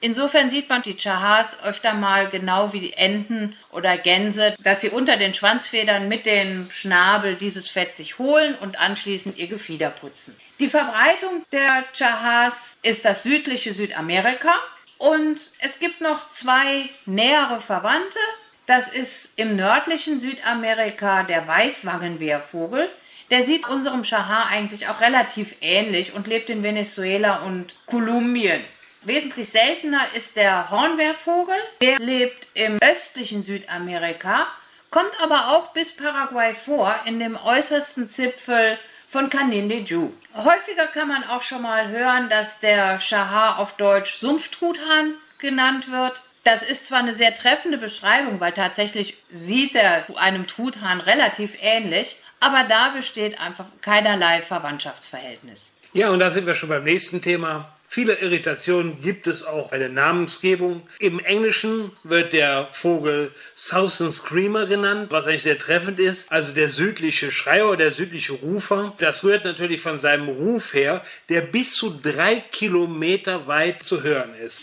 Insofern sieht man die Chahars öfter mal genau wie die Enten oder Gänse, dass sie unter den Schwanzfedern mit dem Schnabel dieses Fett sich holen und anschließend ihr Gefieder putzen. Die Verbreitung der Chahars ist das südliche Südamerika und es gibt noch zwei nähere Verwandte. Das ist im nördlichen Südamerika der Weißwangenwehrvogel. Der sieht unserem Chahar eigentlich auch relativ ähnlich und lebt in Venezuela und Kolumbien. Wesentlich seltener ist der Hornwehrvogel. Der lebt im östlichen Südamerika, kommt aber auch bis Paraguay vor, in dem äußersten Zipfel von Canindiju. Häufiger kann man auch schon mal hören, dass der Chahar auf Deutsch Sumpftruthahn genannt wird. Das ist zwar eine sehr treffende Beschreibung, weil tatsächlich sieht er einem Truthahn relativ ähnlich, aber da besteht einfach keinerlei Verwandtschaftsverhältnis. Ja, und da sind wir schon beim nächsten Thema. Viele Irritationen gibt es auch bei der Namensgebung. Im Englischen wird der Vogel Southern Screamer genannt, was eigentlich sehr treffend ist. Also der südliche Schreier, der südliche Rufer. Das rührt natürlich von seinem Ruf her, der bis zu drei Kilometer weit zu hören ist.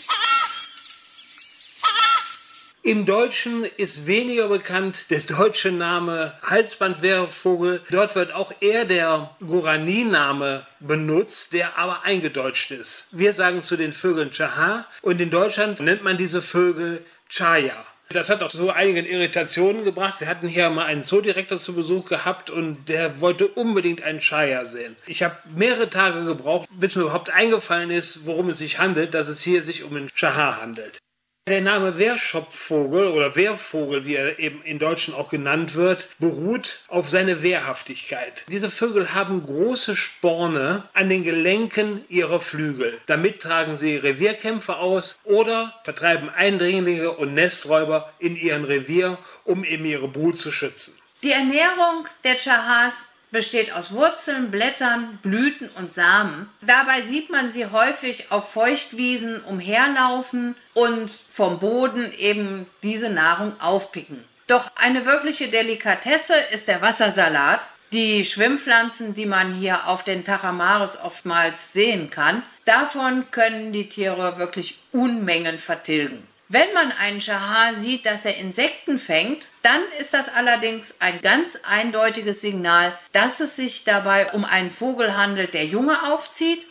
Im Deutschen ist weniger bekannt der deutsche Name Halsbandwehrvogel. Dort wird auch eher der Guarani-Name benutzt, der aber eingedeutscht ist. Wir sagen zu den Vögeln Chaha und in Deutschland nennt man diese Vögel Chaya. Das hat auch so einigen Irritationen gebracht. Wir hatten hier mal einen Zoodirektor zu Besuch gehabt und der wollte unbedingt einen Chaya sehen. Ich habe mehrere Tage gebraucht, bis mir überhaupt eingefallen ist, worum es sich handelt, dass es hier sich um einen Chaha handelt. Der Name Wehrschopfvogel oder Wehrvogel, wie er eben in Deutschen auch genannt wird, beruht auf seine Wehrhaftigkeit. Diese Vögel haben große Sporne an den Gelenken ihrer Flügel. Damit tragen sie Revierkämpfe aus oder vertreiben Eindringlinge und Nesträuber in ihren Revier, um eben ihre Brut zu schützen. Die Ernährung der Chahas besteht aus Wurzeln, Blättern, Blüten und Samen. Dabei sieht man sie häufig auf Feuchtwiesen umherlaufen und vom Boden eben diese Nahrung aufpicken. Doch eine wirkliche Delikatesse ist der Wassersalat. Die Schwimmpflanzen, die man hier auf den Tachamares oftmals sehen kann, davon können die Tiere wirklich Unmengen vertilgen. Wenn man einen Schahar sieht, dass er Insekten fängt, dann ist das allerdings ein ganz eindeutiges Signal, dass es sich dabei um einen Vogel handelt, der Junge aufzieht,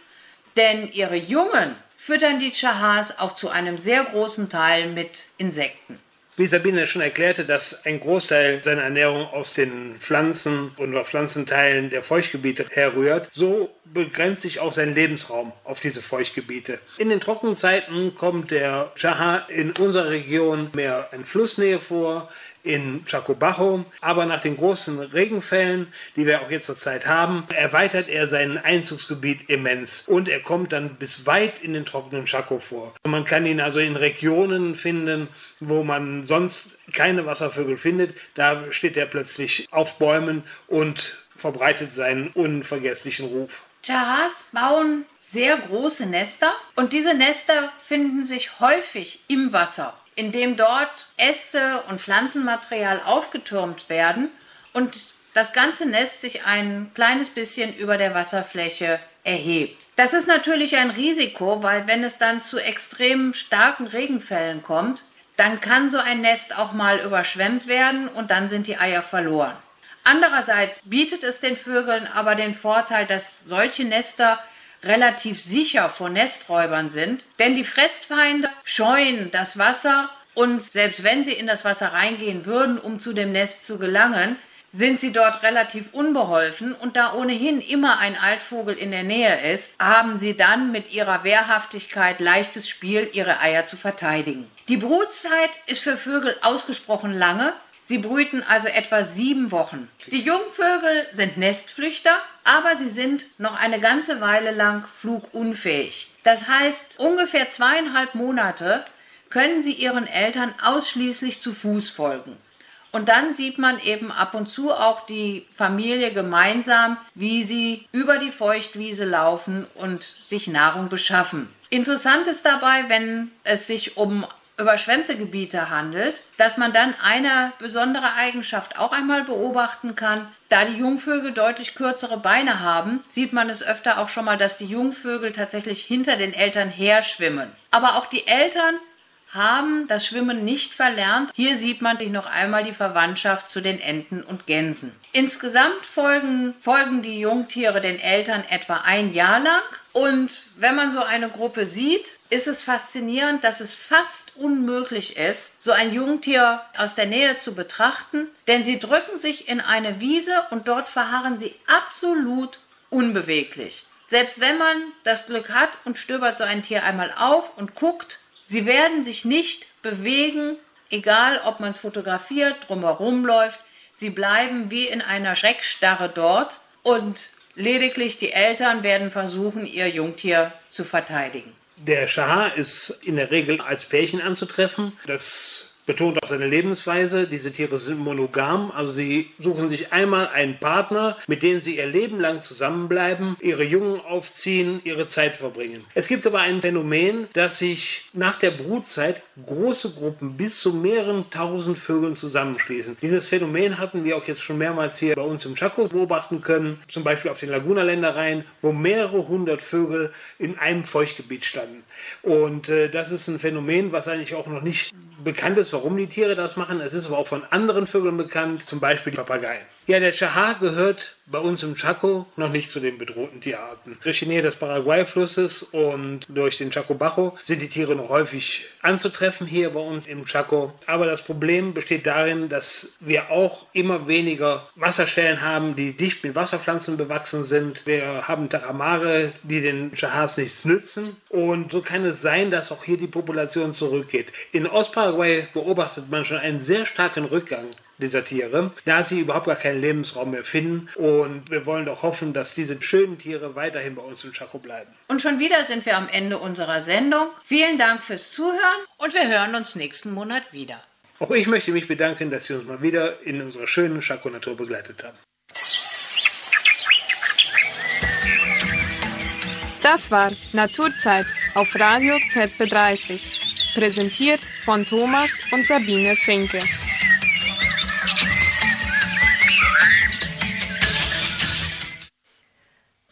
denn ihre Jungen füttern die Chahars auch zu einem sehr großen Teil mit Insekten. Wie Sabine schon erklärte, dass ein Großteil seiner Ernährung aus den Pflanzen oder Pflanzenteilen der Feuchtgebiete herrührt, so begrenzt sich auch sein Lebensraum auf diese Feuchtgebiete. In den Trockenzeiten kommt der Chaha in unserer Region mehr in Flussnähe vor, in Chacobajo. Aber nach den großen Regenfällen, die wir auch jetzt zurzeit haben, erweitert er sein Einzugsgebiet immens. Und er kommt dann bis weit in den trockenen Chaco vor. Man kann ihn also in Regionen finden, wo man sonst keine Wasservögel findet. Da steht er plötzlich auf Bäumen und verbreitet seinen unvergesslichen Ruf. Chahas bauen sehr große Nester und diese Nester finden sich häufig im Wasser indem dort Äste und Pflanzenmaterial aufgetürmt werden und das ganze Nest sich ein kleines bisschen über der Wasserfläche erhebt. Das ist natürlich ein Risiko, weil wenn es dann zu extrem starken Regenfällen kommt, dann kann so ein Nest auch mal überschwemmt werden und dann sind die Eier verloren. Andererseits bietet es den Vögeln aber den Vorteil, dass solche Nester relativ sicher vor Nesträubern sind, denn die Fressfeinde scheuen das Wasser und selbst wenn sie in das Wasser reingehen würden, um zu dem Nest zu gelangen, sind sie dort relativ unbeholfen. Und da ohnehin immer ein Altvogel in der Nähe ist, haben sie dann mit ihrer Wehrhaftigkeit leichtes Spiel, ihre Eier zu verteidigen. Die Brutzeit ist für Vögel ausgesprochen lange, Sie brüten also etwa sieben Wochen. Die Jungvögel sind Nestflüchter, aber sie sind noch eine ganze Weile lang flugunfähig. Das heißt, ungefähr zweieinhalb Monate können sie ihren Eltern ausschließlich zu Fuß folgen. Und dann sieht man eben ab und zu auch die Familie gemeinsam, wie sie über die Feuchtwiese laufen und sich Nahrung beschaffen. Interessant ist dabei, wenn es sich um überschwemmte Gebiete handelt, dass man dann eine besondere Eigenschaft auch einmal beobachten kann. Da die Jungvögel deutlich kürzere Beine haben, sieht man es öfter auch schon mal, dass die Jungvögel tatsächlich hinter den Eltern her schwimmen. Aber auch die Eltern haben das Schwimmen nicht verlernt. Hier sieht man noch einmal die Verwandtschaft zu den Enten und Gänsen. Insgesamt folgen, folgen die Jungtiere den Eltern etwa ein Jahr lang. Und wenn man so eine Gruppe sieht, ist es faszinierend, dass es fast unmöglich ist, so ein Jungtier aus der Nähe zu betrachten, denn sie drücken sich in eine Wiese und dort verharren sie absolut unbeweglich. Selbst wenn man das Glück hat und stöbert so ein Tier einmal auf und guckt, Sie werden sich nicht bewegen, egal ob man es fotografiert, drumherum läuft. Sie bleiben wie in einer Schreckstarre dort und lediglich die Eltern werden versuchen, ihr Jungtier zu verteidigen. Der Schahar ist in der Regel als Pärchen anzutreffen. Das betont auch seine Lebensweise. Diese Tiere sind monogam, also sie suchen sich einmal einen Partner, mit dem sie ihr Leben lang zusammenbleiben, ihre Jungen aufziehen, ihre Zeit verbringen. Es gibt aber ein Phänomen, dass sich nach der Brutzeit große Gruppen bis zu mehreren tausend Vögeln zusammenschließen. Dieses Phänomen hatten wir auch jetzt schon mehrmals hier bei uns im Chaco beobachten können, zum Beispiel auf den Laguna-Ländereien, wo mehrere hundert Vögel in einem Feuchtgebiet standen. Und äh, das ist ein Phänomen, was eigentlich auch noch nicht bekannt ist, warum die Tiere das machen. Es ist aber auch von anderen Vögeln bekannt, zum Beispiel die Papageien. Ja, der Chahar gehört bei uns im Chaco noch nicht zu den bedrohten Tierarten. Durch die Nähe des Paraguay-Flusses und durch den Chaco Bajo sind die Tiere noch häufig anzutreffen hier bei uns im Chaco. Aber das Problem besteht darin, dass wir auch immer weniger Wasserstellen haben, die dicht mit Wasserpflanzen bewachsen sind. Wir haben Taramare, die den Chahars nichts nützen. Und so kann es sein, dass auch hier die Population zurückgeht. In Ostparaguay beobachtet man schon einen sehr starken Rückgang dieser Tiere, da sie überhaupt gar keinen Lebensraum mehr finden. Und wir wollen doch hoffen, dass diese schönen Tiere weiterhin bei uns im Chaco bleiben. Und schon wieder sind wir am Ende unserer Sendung. Vielen Dank fürs Zuhören und wir hören uns nächsten Monat wieder. Auch ich möchte mich bedanken, dass Sie uns mal wieder in unserer schönen Chaco Natur begleitet haben. Das war Naturzeit auf Radio ZB30. Präsentiert von Thomas und Sabine Finke.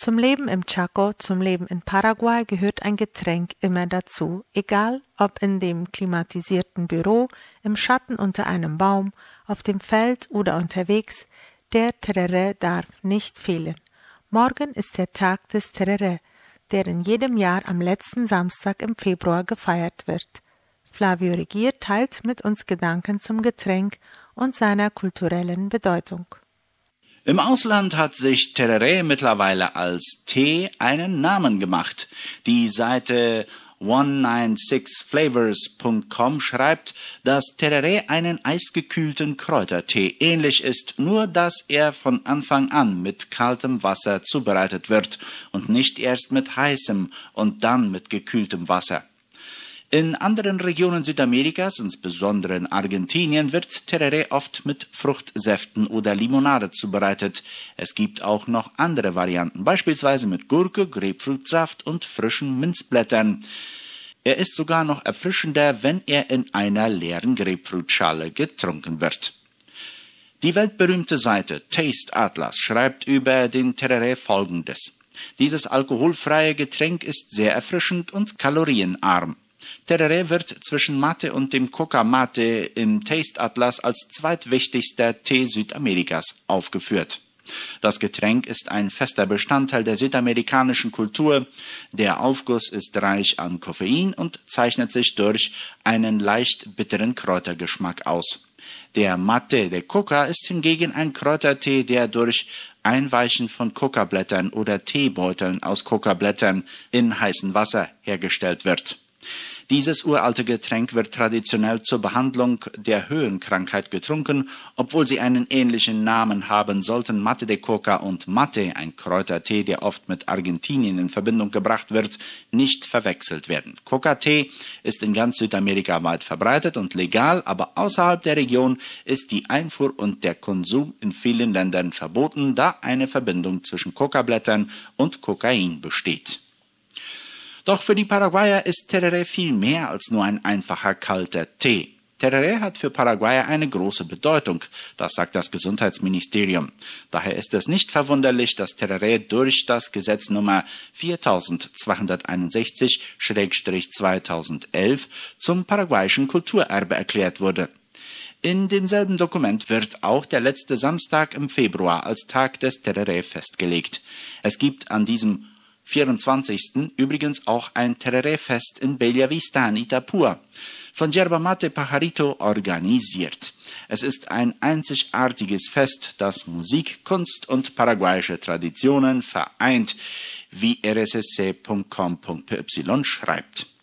Zum Leben im Chaco, zum Leben in Paraguay gehört ein Getränk immer dazu, egal ob in dem klimatisierten Büro, im Schatten unter einem Baum, auf dem Feld oder unterwegs, der Terere darf nicht fehlen. Morgen ist der Tag des Terere, der in jedem Jahr am letzten Samstag im Februar gefeiert wird. Flavio Regier teilt mit uns Gedanken zum Getränk und seiner kulturellen Bedeutung. Im Ausland hat sich Tereré mittlerweile als Tee einen Namen gemacht. Die Seite 196flavors.com schreibt, dass Tereré einen eisgekühlten Kräutertee ähnlich ist, nur dass er von Anfang an mit kaltem Wasser zubereitet wird und nicht erst mit heißem und dann mit gekühltem Wasser. In anderen Regionen Südamerikas, insbesondere in Argentinien, wird Tereré oft mit Fruchtsäften oder Limonade zubereitet. Es gibt auch noch andere Varianten, beispielsweise mit Gurke, Grapefruitsaft und frischen Minzblättern. Er ist sogar noch erfrischender, wenn er in einer leeren Grapefruitschale getrunken wird. Die weltberühmte Seite Taste Atlas schreibt über den Tereré folgendes. Dieses alkoholfreie Getränk ist sehr erfrischend und kalorienarm. Tereré wird zwischen Mate und dem Coca Mate im Taste Atlas als zweitwichtigster Tee Südamerikas aufgeführt. Das Getränk ist ein fester Bestandteil der südamerikanischen Kultur. Der Aufguss ist reich an Koffein und zeichnet sich durch einen leicht bitteren Kräutergeschmack aus. Der Mate de Coca ist hingegen ein Kräutertee, der durch Einweichen von Kokablättern oder Teebeuteln aus Kokablättern in heißem Wasser hergestellt wird. Dieses uralte Getränk wird traditionell zur Behandlung der Höhenkrankheit getrunken, obwohl sie einen ähnlichen Namen haben, sollten Mate de Coca und Mate, ein Kräutertee, der oft mit Argentinien in Verbindung gebracht wird, nicht verwechselt werden. Coca-Tee ist in ganz Südamerika weit verbreitet und legal, aber außerhalb der Region ist die Einfuhr und der Konsum in vielen Ländern verboten, da eine Verbindung zwischen Coca-Blättern und Kokain besteht. Doch für die Paraguayer ist Tereré viel mehr als nur ein einfacher kalter Tee. Tereré hat für Paraguayer eine große Bedeutung, das sagt das Gesundheitsministerium. Daher ist es nicht verwunderlich, dass Tereré durch das Gesetz Nummer 4261-2011 zum paraguayischen Kulturerbe erklärt wurde. In demselben Dokument wird auch der letzte Samstag im Februar als Tag des Tereré festgelegt. Es gibt an diesem 24. übrigens auch ein Tereré-Fest in Bellavista in Itapua, von Yerba Mate Pajarito organisiert. Es ist ein einzigartiges Fest, das Musik, Kunst und paraguayische Traditionen vereint, wie rssc.com.py schreibt.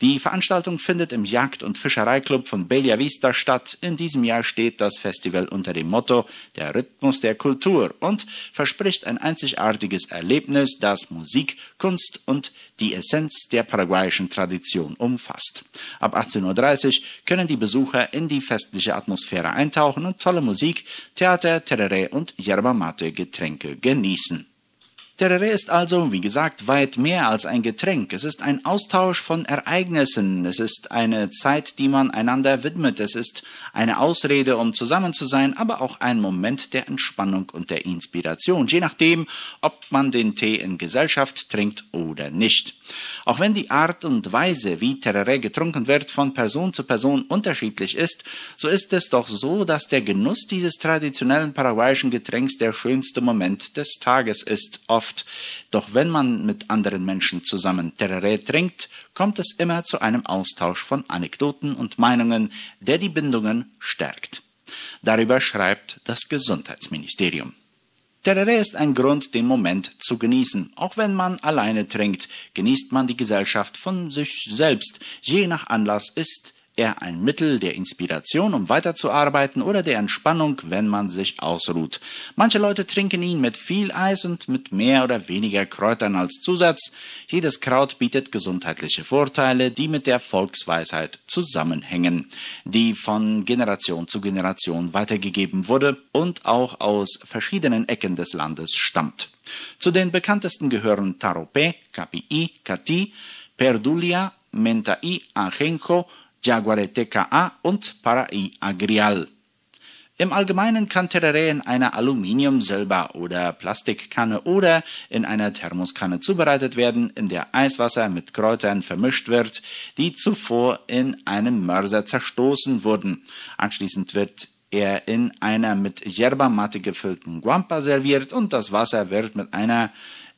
Die Veranstaltung findet im Jagd- und Fischereiklub von Bella Vista statt. In diesem Jahr steht das Festival unter dem Motto Der Rhythmus der Kultur und verspricht ein einzigartiges Erlebnis, das Musik, Kunst und die Essenz der paraguayischen Tradition umfasst. Ab 18.30 Uhr können die Besucher in die festliche Atmosphäre eintauchen und tolle Musik, Theater, Tereré und Yerba Mate Getränke genießen. Tereré ist also, wie gesagt, weit mehr als ein Getränk. Es ist ein Austausch von Ereignissen. Es ist eine Zeit, die man einander widmet. Es ist eine Ausrede, um zusammen zu sein, aber auch ein Moment der Entspannung und der Inspiration, je nachdem, ob man den Tee in Gesellschaft trinkt oder nicht. Auch wenn die Art und Weise, wie Tereré getrunken wird, von Person zu Person unterschiedlich ist, so ist es doch so, dass der Genuss dieses traditionellen paraguayischen Getränks der schönste Moment des Tages ist. Oft oft. Doch wenn man mit anderen Menschen zusammen Tereré trinkt, kommt es immer zu einem Austausch von Anekdoten und Meinungen, der die Bindungen stärkt. Darüber schreibt das Gesundheitsministerium. Tereré ist ein Grund, den Moment zu genießen. Auch wenn man alleine trinkt, genießt man die Gesellschaft von sich selbst. Je nach Anlass ist er ein Mittel der Inspiration, um weiterzuarbeiten oder der Entspannung, wenn man sich ausruht. Manche Leute trinken ihn mit viel Eis und mit mehr oder weniger Kräutern als Zusatz. Jedes Kraut bietet gesundheitliche Vorteile, die mit der Volksweisheit zusammenhängen, die von Generation zu Generation weitergegeben wurde und auch aus verschiedenen Ecken des Landes stammt. Zu den bekanntesten gehören Taropé, Capi, Cati, Perdulia, Mentai, Ajenjo, Jaguareteca A und Paraí Agrial. Im Allgemeinen kann Tereré in einer Aluminium-, Silber- oder Plastikkanne oder in einer Thermoskanne zubereitet werden, in der Eiswasser mit Kräutern vermischt wird, die zuvor in einem Mörser zerstoßen wurden. Anschließend wird er in einer mit Yerba Mate gefüllten Guampa serviert und das Wasser wird mit einer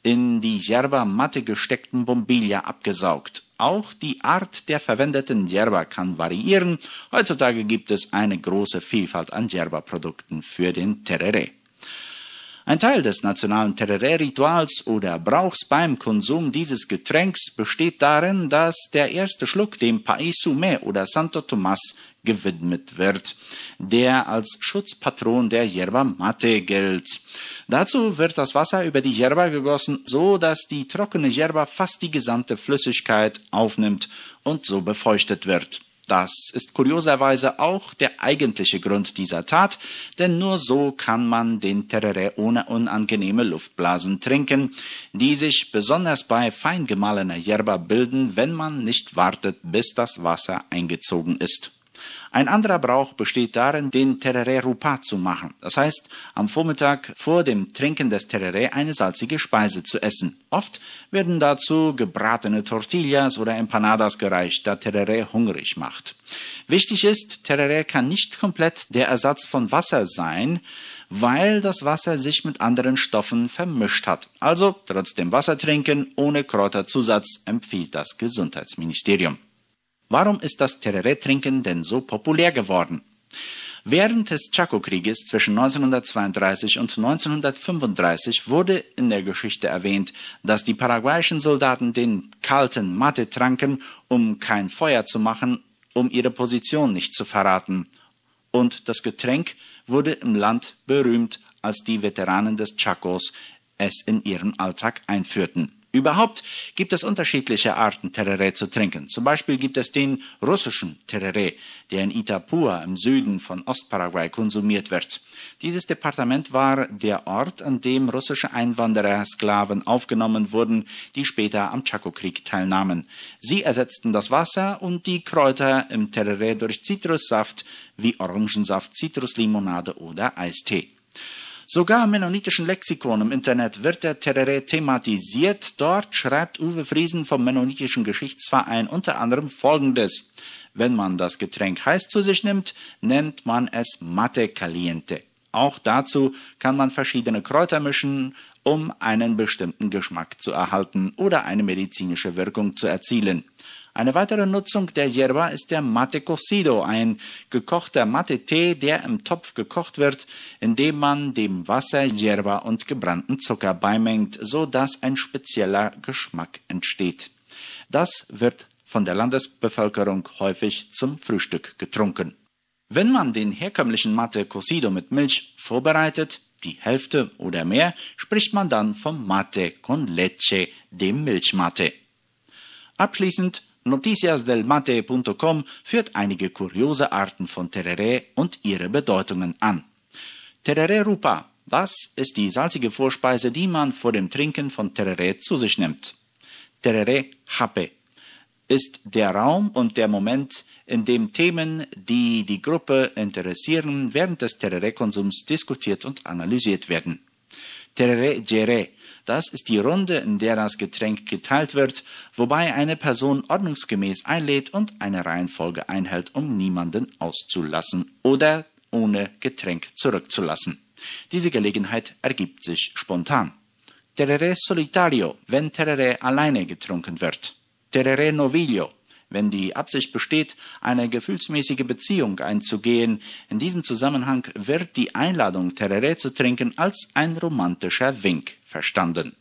in die Yerba Mate gesteckten Bombilla abgesaugt. Auch die Art der verwendeten Yerba kann variieren. Heutzutage gibt es eine große Vielfalt an Yerba-Produkten für den Tereré. Ein Teil des nationalen Tereré-Rituals oder Brauchs beim Konsum dieses Getränks besteht darin, dass der erste Schluck dem Pais Sume oder Santo Tomas gewidmet wird, der als Schutzpatron der Yerba Mate gilt. Dazu wird das Wasser über die Yerba gegossen, so dass die trockene Yerba fast die gesamte Flüssigkeit aufnimmt und so befeuchtet wird. Das ist kurioserweise auch der eigentliche Grund dieser Tat, denn nur so kann man den Tereré ohne unangenehme Luftblasen trinken, die sich besonders bei fein gemahlener Yerba bilden, wenn man nicht wartet, bis das Wasser eingezogen ist. Ein anderer Brauch besteht darin, den Tereré Rupa zu machen. Das heißt, am Vormittag vor dem Trinken des Tereré eine salzige Speise zu essen. Oft werden dazu gebratene Tortillas oder Empanadas gereicht, da Tereré hungrig macht. Wichtig ist, Tereré kann nicht komplett der Ersatz von Wasser sein, weil das Wasser sich mit anderen Stoffen vermischt hat. Also trotzdem Wasser trinken ohne Kräuterzusatz empfiehlt das Gesundheitsministerium. Warum ist das Tereré-Trinken denn so populär geworden? Während des Chaco-Krieges zwischen 1932 und 1935 wurde in der Geschichte erwähnt, dass die paraguayischen Soldaten den kalten Mate tranken, um kein Feuer zu machen, um ihre Position nicht zu verraten. Und das Getränk wurde im Land berühmt, als die Veteranen des Chacos es in ihren Alltag einführten. Überhaupt gibt es unterschiedliche Arten, Tereré zu trinken. Zum Beispiel gibt es den russischen Tereré, der in Itapua im Süden von Ostparaguay konsumiert wird. Dieses Departement war der Ort, an dem russische Einwanderer Sklaven aufgenommen wurden, die später am Chaco-Krieg teilnahmen. Sie ersetzten das Wasser und die Kräuter im Tereré durch Zitrussaft wie Orangensaft, Zitruslimonade oder Eistee. Sogar im mennonitischen Lexikon im Internet wird der Tereré thematisiert. Dort schreibt Uwe Friesen vom Mennonitischen Geschichtsverein unter anderem Folgendes. Wenn man das Getränk heiß zu sich nimmt, nennt man es Mate Caliente. Auch dazu kann man verschiedene Kräuter mischen, um einen bestimmten Geschmack zu erhalten oder eine medizinische Wirkung zu erzielen. Eine weitere Nutzung der Yerba ist der Mate Cocido, ein gekochter Mate-Tee, der im Topf gekocht wird, indem man dem Wasser Yerba und gebrannten Zucker beimengt, so dass ein spezieller Geschmack entsteht. Das wird von der Landesbevölkerung häufig zum Frühstück getrunken. Wenn man den herkömmlichen Mate Cocido mit Milch vorbereitet, die Hälfte oder mehr, spricht man dann vom Mate con Leche, dem Milchmate. Abschließend noticiasdelmate.com führt einige kuriose Arten von Tereré und ihre Bedeutungen an. Tereré Rupa, das ist die salzige Vorspeise, die man vor dem Trinken von Tereré zu sich nimmt. Tereré Hape ist der Raum und der Moment, in dem Themen, die die Gruppe interessieren, während des Tereré-Konsums diskutiert und analysiert werden. Tereré Jere das ist die Runde, in der das Getränk geteilt wird, wobei eine Person ordnungsgemäß einlädt und eine Reihenfolge einhält, um niemanden auszulassen oder ohne Getränk zurückzulassen. Diese Gelegenheit ergibt sich spontan. Tereré solitario, wenn Tereré alleine getrunken wird. Tereré novillo, wenn die Absicht besteht, eine gefühlsmäßige Beziehung einzugehen. In diesem Zusammenhang wird die Einladung, Tereré zu trinken, als ein romantischer Wink verstanden.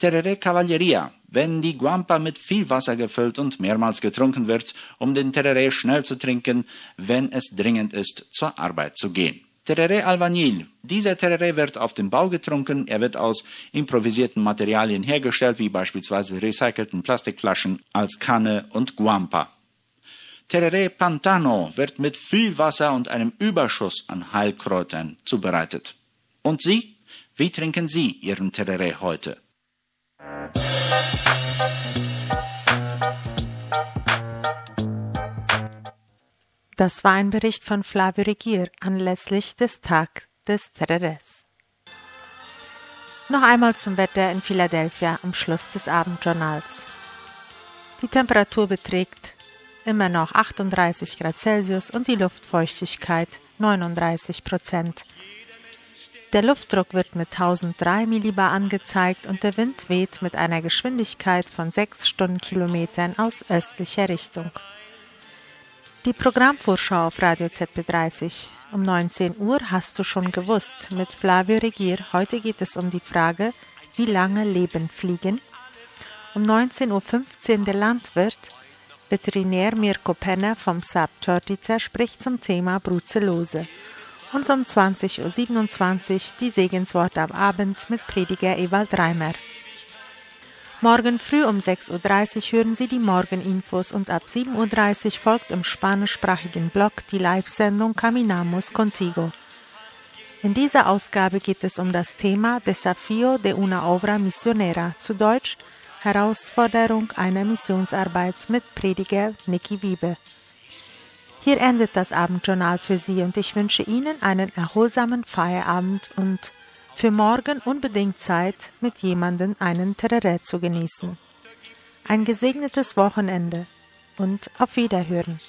Tereré Cavalleria, wenn die Guampa mit viel Wasser gefüllt und mehrmals getrunken wird, um den Tereré schnell zu trinken, wenn es dringend ist, zur Arbeit zu gehen. Tereré Albanil. Dieser Tereré wird auf dem Bau getrunken. Er wird aus improvisierten Materialien hergestellt, wie beispielsweise recycelten Plastikflaschen als Kanne und Guampa. Tereré Pantano wird mit viel Wasser und einem Überschuss an Heilkräutern zubereitet. Und Sie? Wie trinken Sie Ihren Tereré heute? Das war ein Bericht von Flavio Regier anlässlich des Tag des Terres. Noch einmal zum Wetter in Philadelphia am Schluss des Abendjournals. Die Temperatur beträgt immer noch 38 Grad Celsius und die Luftfeuchtigkeit 39 Prozent. Der Luftdruck wird mit 1003 Millibar angezeigt und der Wind weht mit einer Geschwindigkeit von 6 Stundenkilometern aus östlicher Richtung. Die Programmvorschau auf Radio ZB30 um 19 Uhr hast du schon gewusst mit Flavio Regier. Heute geht es um die Frage, wie lange leben Fliegen? Um 19.15 Uhr der Landwirt, Veterinär Mirko Penner vom Sab Tortica spricht zum Thema Brucellose. Und um 20.27 Uhr die Segensworte am Abend mit Prediger Ewald Reimer. Morgen früh um 6.30 Uhr hören Sie die Morgeninfos und ab 7.30 Uhr folgt im spanischsprachigen Blog die Live-Sendung Caminamos Contigo. In dieser Ausgabe geht es um das Thema Desafío de una obra misionera, zu Deutsch Herausforderung einer Missionsarbeit mit Prediger Nicky Wiebe. Hier endet das Abendjournal für Sie und ich wünsche Ihnen einen erholsamen Feierabend und für morgen unbedingt Zeit, mit jemandem einen Tereré zu genießen. Ein gesegnetes Wochenende und auf Wiederhören.